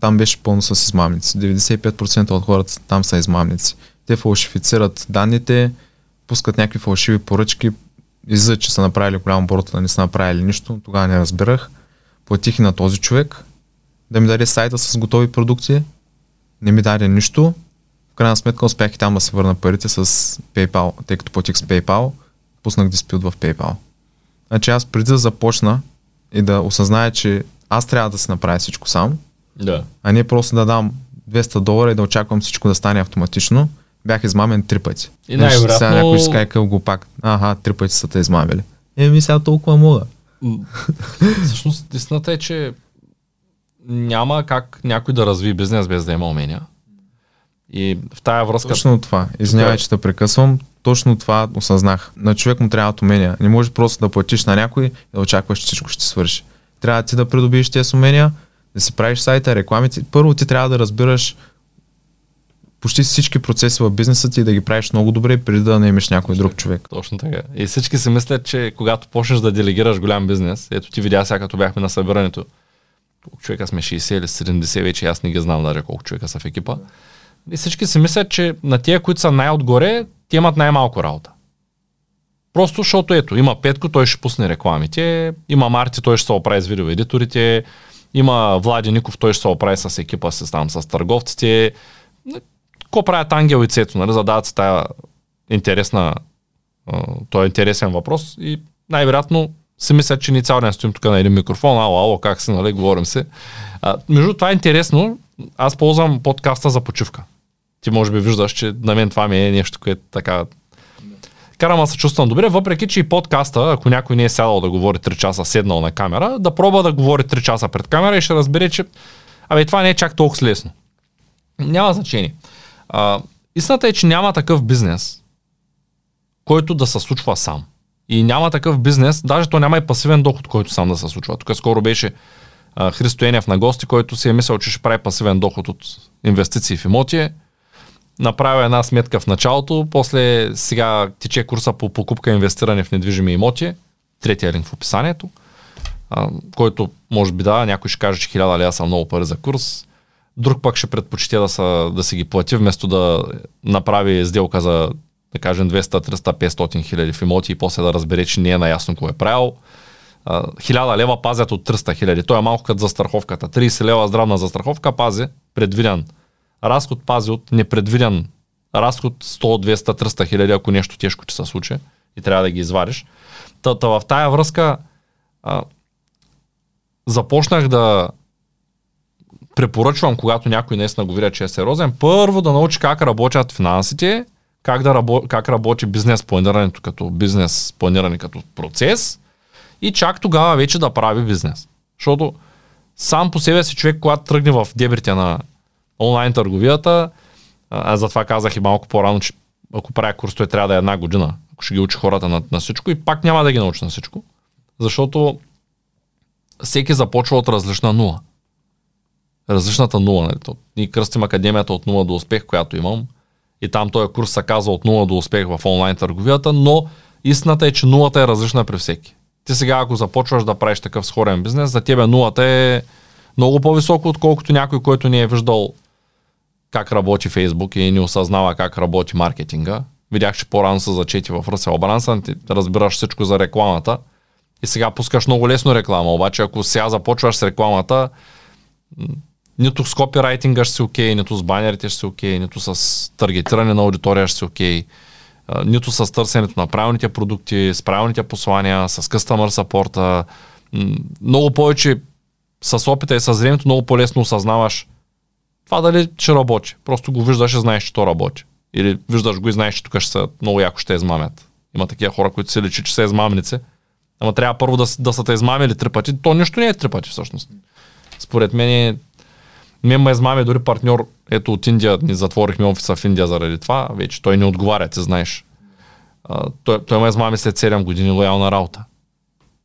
Там беше пълно с измамници. 95% от хората там са измамници. Те фалшифицират данните, пускат някакви фалшиви поръчки, излиза, че са направили голям оборот, да не са направили нищо. Тогава не разбирах. Платих и на този човек да ми даде сайта с готови продукти. Не ми даде нищо. В крайна сметка успях и там да се върна парите с PayPal, тъй като платих с PayPal, пуснах диспют в PayPal. Значи аз преди да започна и да осъзная, че аз трябва да се направя всичко сам, Да. а не просто да дам 200 долара и да очаквам всичко да стане автоматично, бях измамен три пъти. И най-вероятно- Сега някой ще къв го пак. Ага, три пъти са те измамили. Еми сега толкова мога. Всъщност, истината е, че няма как някой да разви бизнес без да има умения. И в тая връзка... Точно това. Извинявай, че те прекъсвам. Точно това осъзнах. На човек му трябват умения. Не може просто да платиш на някой и да очакваш, че всичко ще свърши. Трябва ти да придобиеш тези умения, да си правиш сайта, рекламите. Първо ти трябва да разбираш почти всички процеси в бизнеса ти и да ги правиш много добре, преди да наемеш някой друг човек. Точно така. И всички си мислят, че когато почнеш да делегираш голям бизнес, ето ти видя сега като бяхме на събирането, колко човека сме 60 или 70 вече, аз не ги знам даже колко човека са в екипа. И всички си мислят, че на тия, които са най-отгоре, те имат най-малко работа. Просто защото ето, има Петко, той ще пусне рекламите, има Марти, той ще се оправи с видеоедиторите, има Влади Ников, той ще се оправи с екипа си там, с търговците. Ко правят Ангел и Цето, нали, задават се тая интересна, той е интересен въпрос и най-вероятно си мислят, че ни цял ден стоим тук на един микрофон, ало, ало, как си, нали, говорим се. А, между това е интересно, аз ползвам подкаста за почивка. Ти може би виждаш, че на мен това ми е нещо, което така карам да се чувствам добре, въпреки че и подкаста, ако някой не е сядал да говори 3 часа, седнал на камера, да пробва да говори 3 часа пред камера и ще разбере, че абе това не е чак толкова лесно. Няма значение. А, истината е, че няма такъв бизнес, който да се случва сам. И няма такъв бизнес, даже то няма и пасивен доход, който сам да се случва. Тук скоро беше а, Христо Енев на гости, който си е мислил, че ще прави пасивен доход от инвестиции в имоти. Направил една сметка в началото, после сега тече курса по покупка и инвестиране в недвижими имоти, третия линк в описанието, а, който може би да, някой ще каже, че 1000 лева са много пари за курс. Друг пък ще предпочете да, са, да си ги плати, вместо да направи сделка за, да кажем, 200, 300, 500 хиляди в имоти и после да разбере, че не е наясно какво е правил. 1000 лева пазят от 300 хиляди. Той е малко като застраховката. 30 лева здравна застраховка пази предвиден. Разход пази от непредвиден разход 100, 200, 300 хиляди, ако нещо тежко ти се случи и трябва да ги извадиш. Та в тая връзка а, започнах да препоръчвам, когато някой наистина го видя, че е сериозен, първо да научи как работят финансите, как, да рабо, как работи бизнес планирането като бизнес планиране като процес и чак тогава вече да прави бизнес. Защото сам по себе си човек, когато тръгне в дебрите на онлайн търговията, аз затова казах и малко по-рано, че ако правя курс, той трябва да е една година, ако ще ги учи хората на, на всичко и пак няма да ги научи на всичко, защото всеки започва от различна нула. Различната нула. Нали? Ние кръстим академията от нула до успех, която имам. И там този курс се казва от нула до успех в онлайн търговията, но истината е, че нулата е различна при всеки. Ти сега, ако започваш да правиш такъв сходен бизнес, за тебе нулата е много по-високо, отколкото някой, който не е виждал как работи Фейсбук и не осъзнава как работи маркетинга. Видях, че по-рано са зачети в Ръсел Брансън, ти разбираш всичко за рекламата и сега пускаш много лесно реклама, обаче ако сега започваш с рекламата, нито с копирайтинга ще си окей, нито с банерите ще си окей, нито с таргетиране на аудитория ще си окей, нито с търсенето на правилните продукти, с правилните послания, с customer support. Много повече с опита и с времето много по-лесно осъзнаваш това дали ще работи. Просто го виждаш и знаеш, че то работи. Или виждаш го и знаеш, че тук ще са много яко ще измамят. Има такива хора, които се личи, че са измамници. Ама трябва първо да, да са те измамили три пъти. То нищо не е три пъти всъщност. Според мен мен ме измами дори партньор, ето от Индия, ни затворихме офиса в Индия заради това, вече той не отговаря, ти знаеш. А, той, той ме измами след 7 години лоялна работа.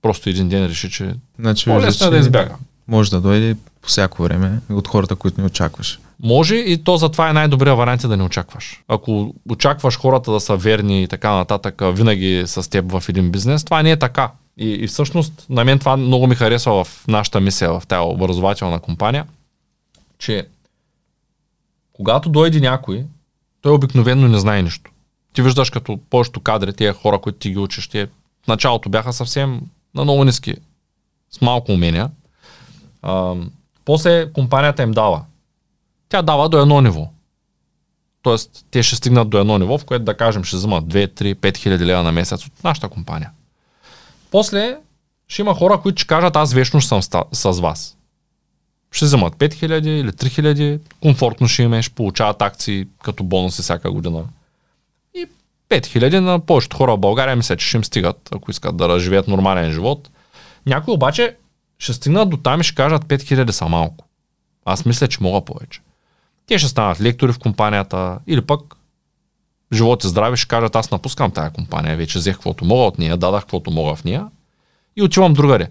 Просто един ден реши, че значи, по-лесно е да избяга. Може да дойде по всяко време от хората, които не очакваш. Може и то затова е най-добрият вариант е да не очакваш. Ако очакваш хората да са верни и така нататък, винаги с теб в един бизнес, това не е така. И, и всъщност на мен това много ми харесва в нашата мисия, в тази образователна компания, че когато дойде някой, той обикновено не знае нищо. Ти виждаш като повечето кадри, тия хора, които ти ги учиш, те в началото бяха съвсем на много ниски, с малко умения. А, после компанията им дава. Тя дава до едно ниво. Тоест, те ще стигнат до едно ниво, в което да кажем ще вземат 2, 3, 5 хиляди лева на месец от нашата компания. После ще има хора, които ще кажат аз вечно съм с вас. Ще вземат 5000 или 3000, комфортно ще имаш, получават акции като бонуси всяка година. И 5000 на повечето хора в България мисля, че ще им стигат, ако искат да разживеят нормален живот. Някои обаче ще стигнат до там и ще кажат 5000 са малко. Аз мисля, че мога повече. Те ще станат лектори в компанията или пък живот и здраве ще кажат аз напускам тая компания, вече взех каквото мога от нея, дадах каквото мога в нея и отивам другаде.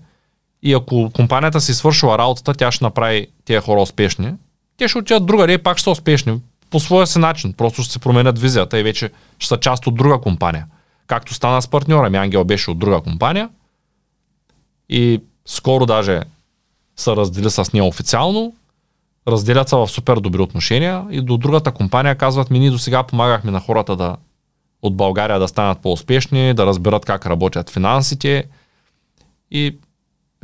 И ако компанията си свършила работата, тя ще направи тия хора успешни, те ще отидат другаде и пак ще са успешни по своя си начин. Просто ще се променят визията и вече ще са част от друга компания. Както стана с партньора ми, Ангел беше от друга компания и скоро даже са раздели с нея официално, разделят се в супер добри отношения и до другата компания казват ми, ние до сега помагахме на хората да от България да станат по-успешни, да разберат как работят финансите и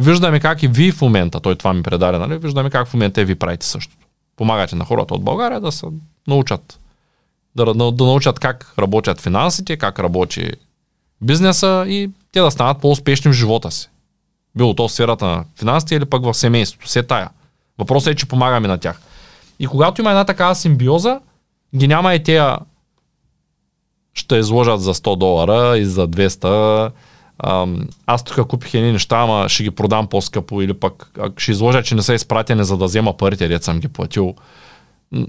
виждаме как и ви в момента, той това ми предаде, нали? виждаме как в момента ви правите същото. Помагате на хората от България да се научат, да, да, научат как работят финансите, как работи бизнеса и те да станат по-успешни в живота си. Било то в сферата на финансите или пък в семейството, все тая. Въпросът е, че помагаме на тях. И когато има една такава симбиоза, ги няма и тея ще изложат за 100 долара и за 200. Аз тук купих едни неща, ама ще ги продам по-скъпо или пък ще изложа, че не са изпратени за да взема парите, дет съм ги платил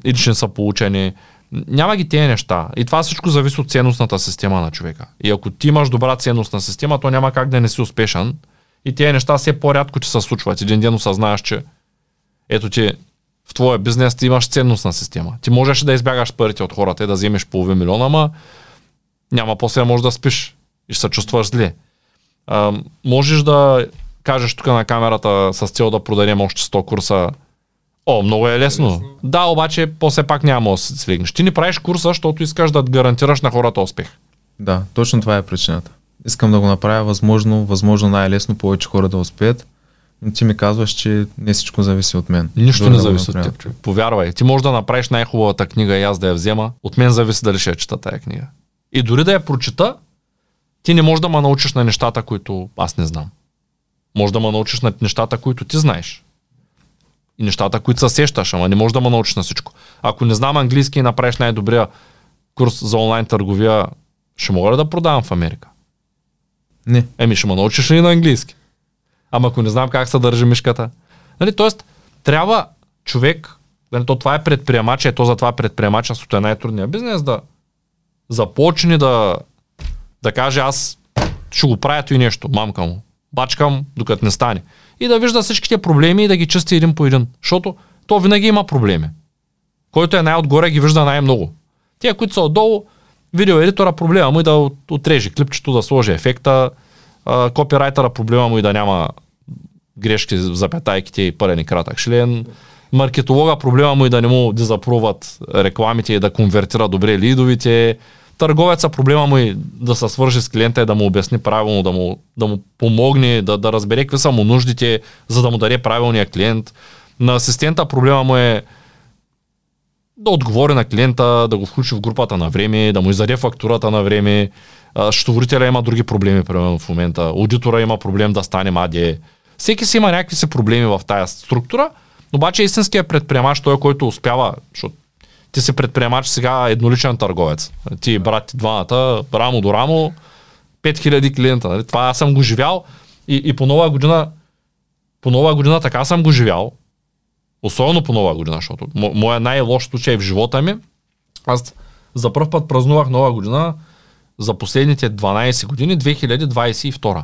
или че не са получени. Няма ги тези неща. И това всичко зависи от ценностната система на човека. И ако ти имаш добра ценностна система, то няма как да не си успешен. И тези неща все по-рядко ти се случват. Един ден осъзнаеш, че ето ти в твоя бизнес ти имаш ценностна система. Ти можеш да избягаш парите от хората и да вземеш половин милион, ама няма после може да спиш и ще се чувстваш зле. А, можеш да кажеш тук на камерата с цел да продадем още 100 курса О, много е лесно. лесно. Да, обаче после пак няма да се свикнеш. Ти не правиш курса, защото искаш да гарантираш на хората успех. Да, точно това е причината. Искам да го направя възможно, възможно най-лесно повече хора да успеят, но ти ми казваш, че не всичко зависи от мен. Нищо Дори не да зависи от теб. Повярвай, ти можеш да направиш най-хубавата книга и аз да я взема. От мен зависи дали ще я чета тая книга. И дори да я прочита, ти не можеш да ме научиш на нещата, които аз не знам. Може да ме научиш на нещата, които ти знаеш. И нещата, които се сещаш, ама не можеш да ме научиш на всичко. Ако не знам английски и направиш най-добрия курс за онлайн търговия, ще мога ли да продавам в Америка? Не, Еми, ще ме научиш ли на английски? Ама ако не знам как се държи мишката. Нали, тоест, трябва човек, нали, то това е предприемач, ето за това предприемачеството е най-трудният бизнес, да започне да, да каже аз ще го правя и нещо, мамка му. Бачкам, докато не стане. И да вижда всичките проблеми и да ги чисти един по един. Защото то винаги има проблеми. Който е най-отгоре ги вижда най-много. Тия, които са отдолу, видеоедитора проблема му и да от- отреже клипчето, да сложи ефекта, копирайтера проблема му и да няма грешки запетайките и пълен и кратък член. Маркетолога проблема му и да не му дизапруват рекламите и да конвертира добре лидовите. Търговеца проблема му и да се свържи с клиента и да му обясни правилно, да му, да му помогне, да, да разбере какви са му нуждите, за да му даде правилния клиент. На асистента проблема му е да отговори на клиента, да го включи в групата на време, да му издаде фактурата на време. А, Счетоводителя има други проблеми, примерно в момента. Аудитора има проблем да стане МАДЕ. Всеки си има някакви си проблеми в тая структура, обаче истинският предприемач, той, който успява, защото ти си предприемач сега едноличен търговец. Ти брат ти двамата, рамо до рамо, 5000 клиента. Нали? Това аз съм го живял и, и по нова година по нова година така съм го живял, Особено по нова година, защото мо- моя най-лош случай в живота ми, аз за първ път празнувах нова година за последните 12 години, 2022.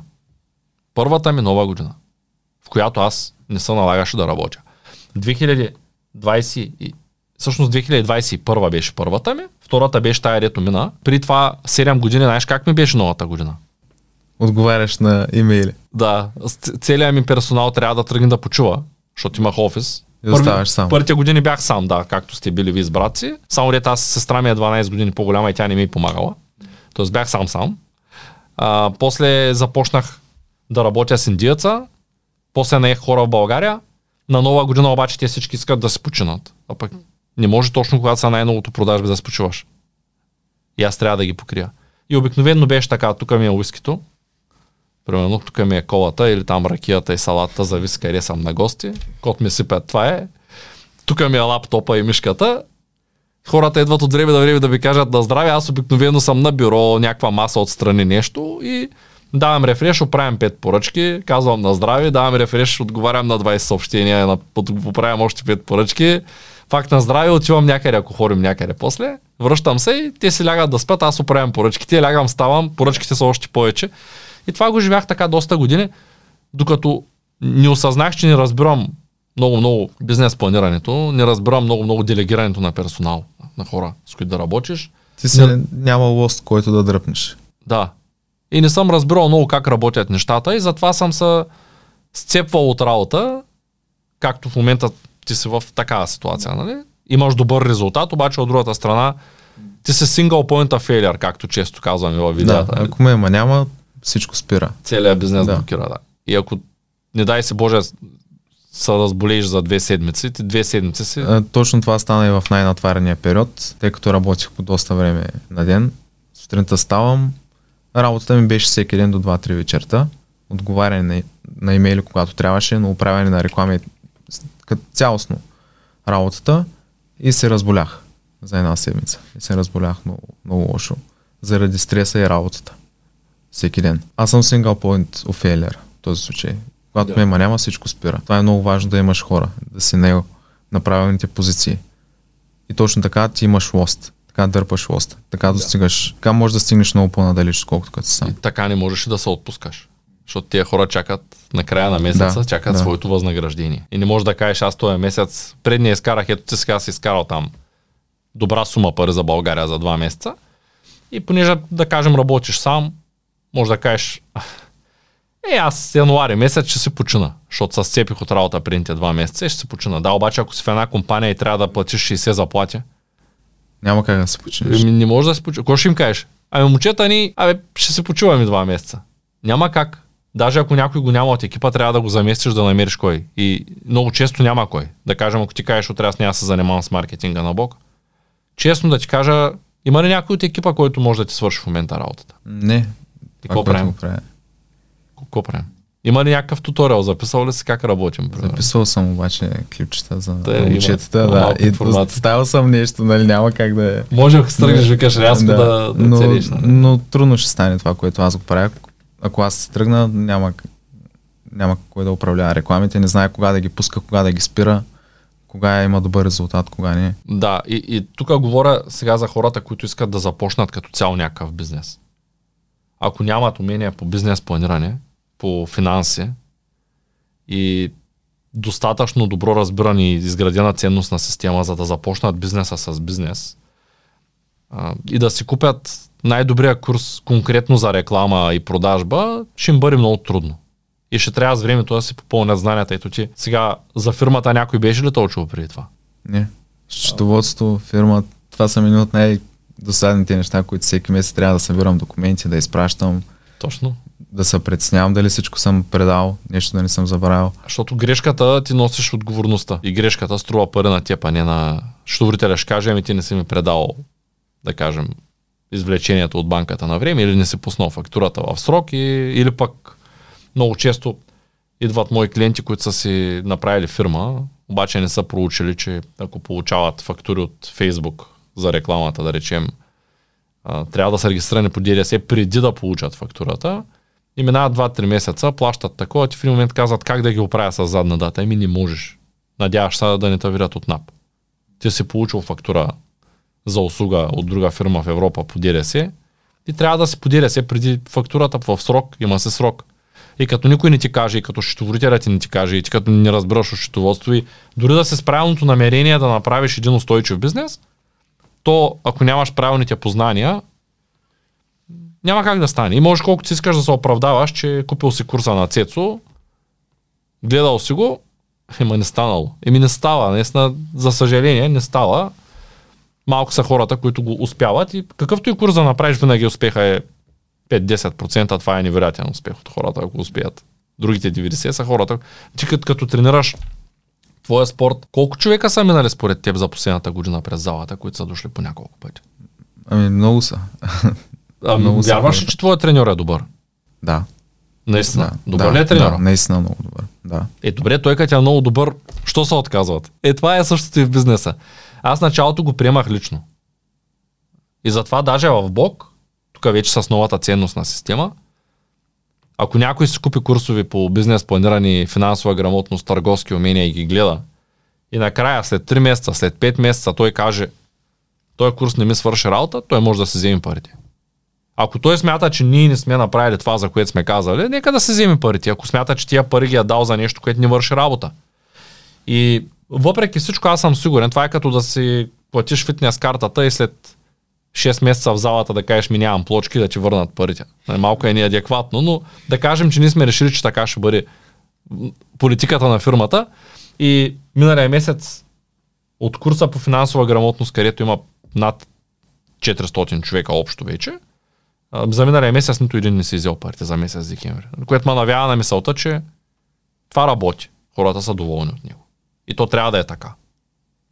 Първата ми нова година, в която аз не се налагаше да работя. 2020 и... Всъщност 2021 беше първата ми, втората беше тая, дето мина. При това 7 години, знаеш как ми беше новата година? отговаряш на имейли. Да, целият ми персонал трябва да тръгне да почува, защото имах офис. И оставаш сам. Първите години бях сам, да, както сте били ви с брат си. Само дете аз сестра ми е 12 години по-голяма и тя не ми е помагала. Тоест бях сам сам. А, после започнах да работя с индиеца. После наех хора в България. На нова година обаче те всички искат да се починат. А пък не може точно когато са най-новото продажби да се почиваш. И аз трябва да ги покрия. И обикновено беше така, тук ми е уискито, Примерно тук ми е колата или там ракията и салата, зависи къде съм на гости. Кот ми сипят, това е. Тук ми е лаптопа и мишката. Хората идват от време на време да ми кажат да здраве. Аз обикновено съм на бюро, някаква маса отстрани нещо и давам рефреш, оправям пет поръчки, казвам на здраве, давам рефреш, отговарям на 20 съобщения, на- поправям още пет поръчки. Факт на здраве, отивам някъде, ако ходим някъде после. Връщам се и те си лягат да спят, аз оправям поръчките, лягам, ставам, поръчките са още повече. И това го живях така доста години, докато не осъзнах, че не разбирам много-много бизнес планирането, не разбирам много-много делегирането на персонал, на хора, с които да работиш. Ти си Не- няма лост, който да дръпнеш. Да. И не съм разбирал много как работят нещата и затова съм се сцепвал от работа, както в момента ти си в такава ситуация, нали? Имаш добър резултат, обаче от другата страна ти си single point of failure, както често казваме във Да, видеята. нали? ако ме има няма, всичко спира. целият бизнес да. Да. блокира. Да. И ако, не дай се Боже, се разболееш за две седмици, ти две седмици си... А, Точно това стана и в най-натварения период, тъй като работих по доста време на ден. Сутринта ставам, работата ми беше всеки ден до 2-3 вечерта. Отговаряне на, на имейли, когато трябваше, но управяне на реклами като цялостно работата и се разболях за една седмица. И се разболях много, много лошо заради стреса и работата. Всеки ден. Аз съм single point of failure в този случай. Когато Да. да. ме има няма, всичко спира. Това е много важно да имаш хора, да си него на правилните позиции. И точно така ти имаш лост. Така дърпаш лост. Така достигаш. Така можеш да стигнеш много по-надалеч, отколкото като си И сам. така не можеш и да се отпускаш. Защото тия хора чакат на края на месеца, Да, чакат да. своето възнаграждение. И не можеш да кажеш, аз този месец, предния изкарах, ето ти сега си изкарал там добра сума пари за България за два месеца. И понеже, да кажем, работиш сам, може да кажеш, Е, аз януари месец ще се почина, защото се сцепих от работа преди два месеца и ще се почина. Да, обаче ако си в една компания и трябва да платиш 60 заплати, Няма как да се починеш. Еми, не може да се почува. Какво ще им кажеш? Ами момчета ни, абе, ще се почуваме два месеца. Няма как. Даже ако някой го няма от екипа, трябва да го заместиш да намериш кой. И много често няма кой. Да кажем, ако ти кажеш, утре аз няма да се занимавам с маркетинга на Бог. Честно да ти кажа, има ли някой от екипа, който може да ти свърши в момента работата? Не. И какво правим? Какво правим? Има ли някакъв туториал? Записал ли си как работим? примерно? Записал съм обаче клипчета за Да, има момчетата, да. И ставил съм нещо, нали, няма как да е. Може ако стръгнеш, викаш рязко да, да, но, целиш. нали? но трудно ще стане това, което аз го правя. Ако аз тръгна, няма, няма кой да управлява рекламите, не знае кога да ги пуска, кога да ги спира, кога има добър резултат, кога не. Да, и, и тук говоря сега за хората, които искат да започнат като цяло някакъв бизнес. Ако нямат умения по бизнес планиране, по финанси и достатъчно добро разбиране и изградена ценностна система, за да започнат бизнеса с бизнес а, и да си купят най-добрия курс конкретно за реклама и продажба, ще им бъде много трудно. И ще трябва с времето да си попълнят знанията. Ето ти сега за фирмата някой беше ли толкова преди това? Не. Счетоводство, фирма, това са едни от най-досадните неща, които всеки месец трябва да събирам документи, да изпращам, Точно. да се преценявам дали всичко съм предал, нещо да не съм забравил. Защото грешката ти носиш отговорността. И грешката струва пари на теб, а не на... Щурителя ще каже, ами ти не си ми предал, да кажем, извлечението от банката на време или не си пуснал фактурата в срок и, или пък много често идват мои клиенти, които са си направили фирма, обаче не са проучили, че ако получават фактури от Фейсбук за рекламата, да речем, трябва да са регистрирани по ДДС преди да получат фактурата и минават 2-3 месеца, плащат такова, ти в един момент казват как да ги оправя с задна дата. Еми не можеш. Надяваш се да не те видят от НАП. Ти си получил фактура за услуга от друга фирма в Европа по ДДС и трябва да си по ДДС преди фактурата в срок, има се срок. И като никой не ти каже, и като счетоводителят ти не ти каже, и ти като не разбираш от счетоводство, и дори да се с правилното намерение да направиш един устойчив бизнес, то ако нямаш правилните познания, няма как да стане. И можеш колкото си искаш да се оправдаваш, че купил си курса на Цецо, гледал си го, ема не станало. Еми не става, наистина, за съжаление, не става. Малко са хората, които го успяват и какъвто и курс да направиш, винаги успеха е 5-10%, това е невероятен успех от хората, ако успеят. Другите 90 са хората. Ти като, като тренираш твоя спорт, колко човека са минали според теб за последната година през залата, които са дошли по няколко пъти? Ами много са. А, Много вярваш ли, че твоят треньор е добър? Да. Наистина. да. добър да, ли е треньора? Да, наистина много добър. Да. Е, добре, той като е много добър, що се отказват? Е, това е същото и в бизнеса. Аз началото го приемах лично. И затова даже в Бог, тук вече с новата ценностна система, ако някой си купи курсови по бизнес планиране, финансова грамотност, търговски умения и ги гледа, и накрая след 3 месеца, след 5 месеца той каже, този курс не ми свърши работа, той може да си вземе парите. Ако той смята, че ние не сме направили това, за което сме казали, нека да се вземе парите. Ако смята, че тия пари ги е дал за нещо, което не върши работа. И въпреки всичко, аз съм сигурен, това е като да си платиш фитнес картата и след 6 месеца в залата да кажеш ми нямам плочки да ти върнат парите. Нали, Малко е неадекватно, но да кажем, че ние сме решили, че така ще бъде политиката на фирмата. И миналия месец от курса по финансова грамотност, където има над 400 човека общо вече, за миналия месец нито един не си взел парите за месец декември. Което ме навява на мисълта, че това работи. Хората са доволни от него. И то трябва да е така.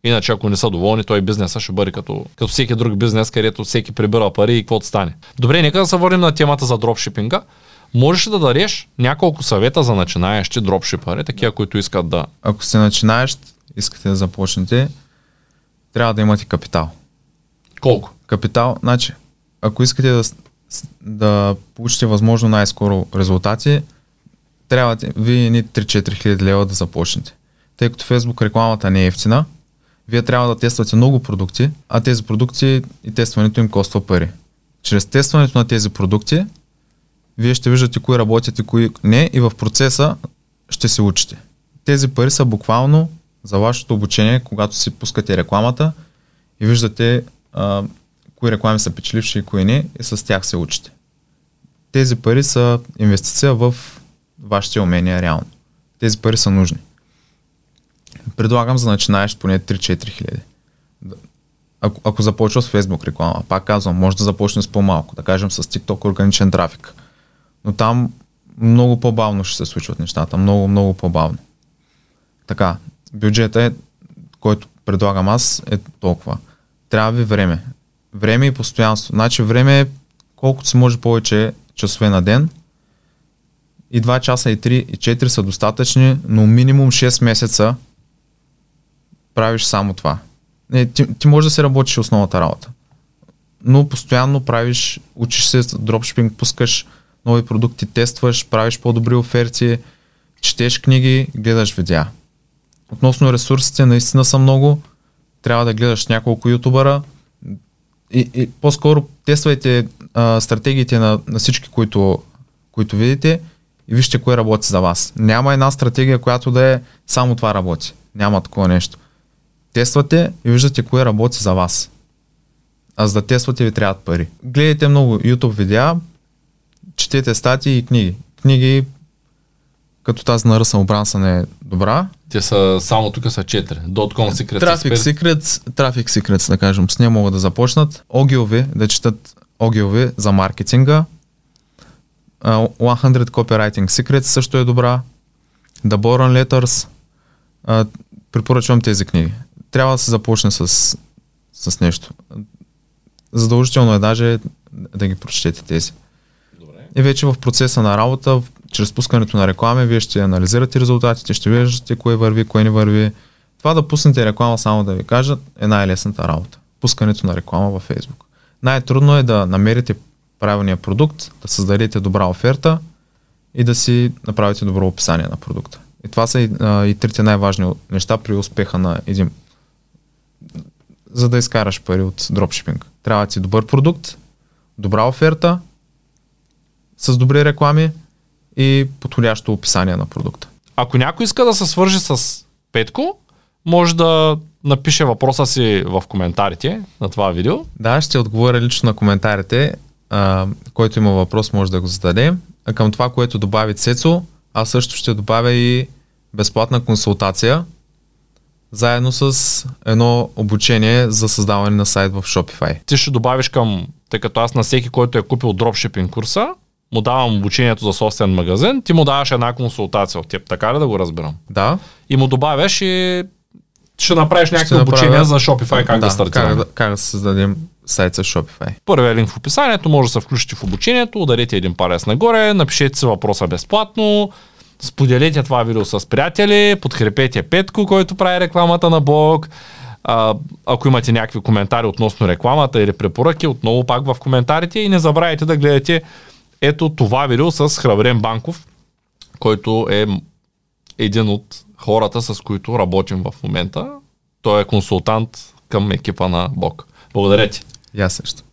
Иначе ако не са доволни, той бизнеса ще бъде като, като всеки друг бизнес, където всеки прибира пари и каквото стане. Добре, нека да се върнем на темата за дропшипинга. Можеш ли да дадеш няколко съвета за начинаещи дропшипъри, такива, които искат да... Ако сте начинаещ, искате да започнете, трябва да имате капитал. Колко? Капитал, значи, ако искате да, да получите възможно най-скоро резултати, трябва да- вие ни 3-4 хиляди лева да започнете. Тъй като Facebook рекламата не е ефтина, вие трябва да тествате много продукти, а тези продукти и тестването им коства пари. Чрез тестването на тези продукти, вие ще виждате кои работят и кои не и в процеса ще се учите. Тези пари са буквално за вашето обучение, когато си пускате рекламата и виждате а, кои реклами са печеливши и кои не и с тях се учите. Тези пари са инвестиция в вашите умения реално. Тези пари са нужни. Предлагам за начинаеш поне 3-4 хиляди. Ако, ако започва с Facebook реклама, пак казвам, може да започне с по-малко, да кажем с TikTok органичен трафик. Но там много по-бавно ще се случват нещата, много, много по-бавно. Така, бюджета е, който предлагам аз, е толкова. Трябва ви време. Време и постоянство. Значи време е колкото се може повече часове на ден. И 2 часа, и 3, и 4 са достатъчни, но минимум 6 месеца правиш само това. Не, ти, ти можеш да се работиш основната работа. Но постоянно правиш, учиш се дропшипинг, пускаш нови продукти, тестваш, правиш по-добри оферти, четеш книги, гледаш видеа. Относно ресурсите, наистина са много. Трябва да гледаш няколко ютубъра. И, и по-скоро тествайте а, стратегиите на, на всички, които, които видите и вижте кое работи за вас. Няма една стратегия, която да е само това работи. Няма такова нещо. Тествате и виждате кое работи за вас. А за да тествате ви трябват пари. Гледайте много YouTube видеа, четете статии и книги. Книги, като тази на Ръсъл Брансън е добра. Те са само тук са 4. Dotcom Secrets. Traffic Secrets, Traffic Secrets, да кажем, с нея могат да започнат. Огилви, да четат Огилви за маркетинга. Uh, 100 Copywriting Secrets също е добра. The Boron Letters. Uh, препоръчвам тези книги. Трябва да се започне с, с нещо. Задължително е даже да ги прочетете тези. И вече в процеса на работа, чрез пускането на реклами, вие ще анализирате резултатите, ще виждате кое върви, кое не върви. Това да пуснете реклама, само да ви кажа, е най-лесната работа. Пускането на реклама във Facebook. Най-трудно е да намерите правилния продукт, да създадете добра оферта и да си направите добро описание на продукта. И това са и, а, и трите най-важни неща при успеха на един. За да изкараш пари от дропшипинг. Трябва да ти добър продукт, добра оферта с добри реклами и подходящо описание на продукта. Ако някой иска да се свържи с Петко, може да напише въпроса си в коментарите на това видео. Да, ще отговоря лично на коментарите. А, който има въпрос, може да го зададе. А към това, което добави Цецо, аз също ще добавя и безплатна консултация, заедно с едно обучение за създаване на сайт в Shopify. Ти ще добавиш към, тъй като аз на всеки, който е купил дропшипинг курса, му давам обучението за собствен магазин, ти му даваш една консултация от теб, така ли да го разбирам? Да. И му добавяш и ще направиш някакви обучения за Shopify, как да, да стартираме. Как, как да създадем сайт с Shopify. Първият линк в описанието, може да се включите в обучението, ударете един палец нагоре, напишете си въпроса безплатно, споделете това видео с приятели, подкрепете Петко, който прави рекламата на блог. А, ако имате някакви коментари относно рекламата или препоръки, отново пак в коментарите и не забравяйте да гледате ето това видео с Храбрен Банков, който е един от хората, с които работим в момента. Той е консултант към екипа на Бог. Благодаря ти. Аз също.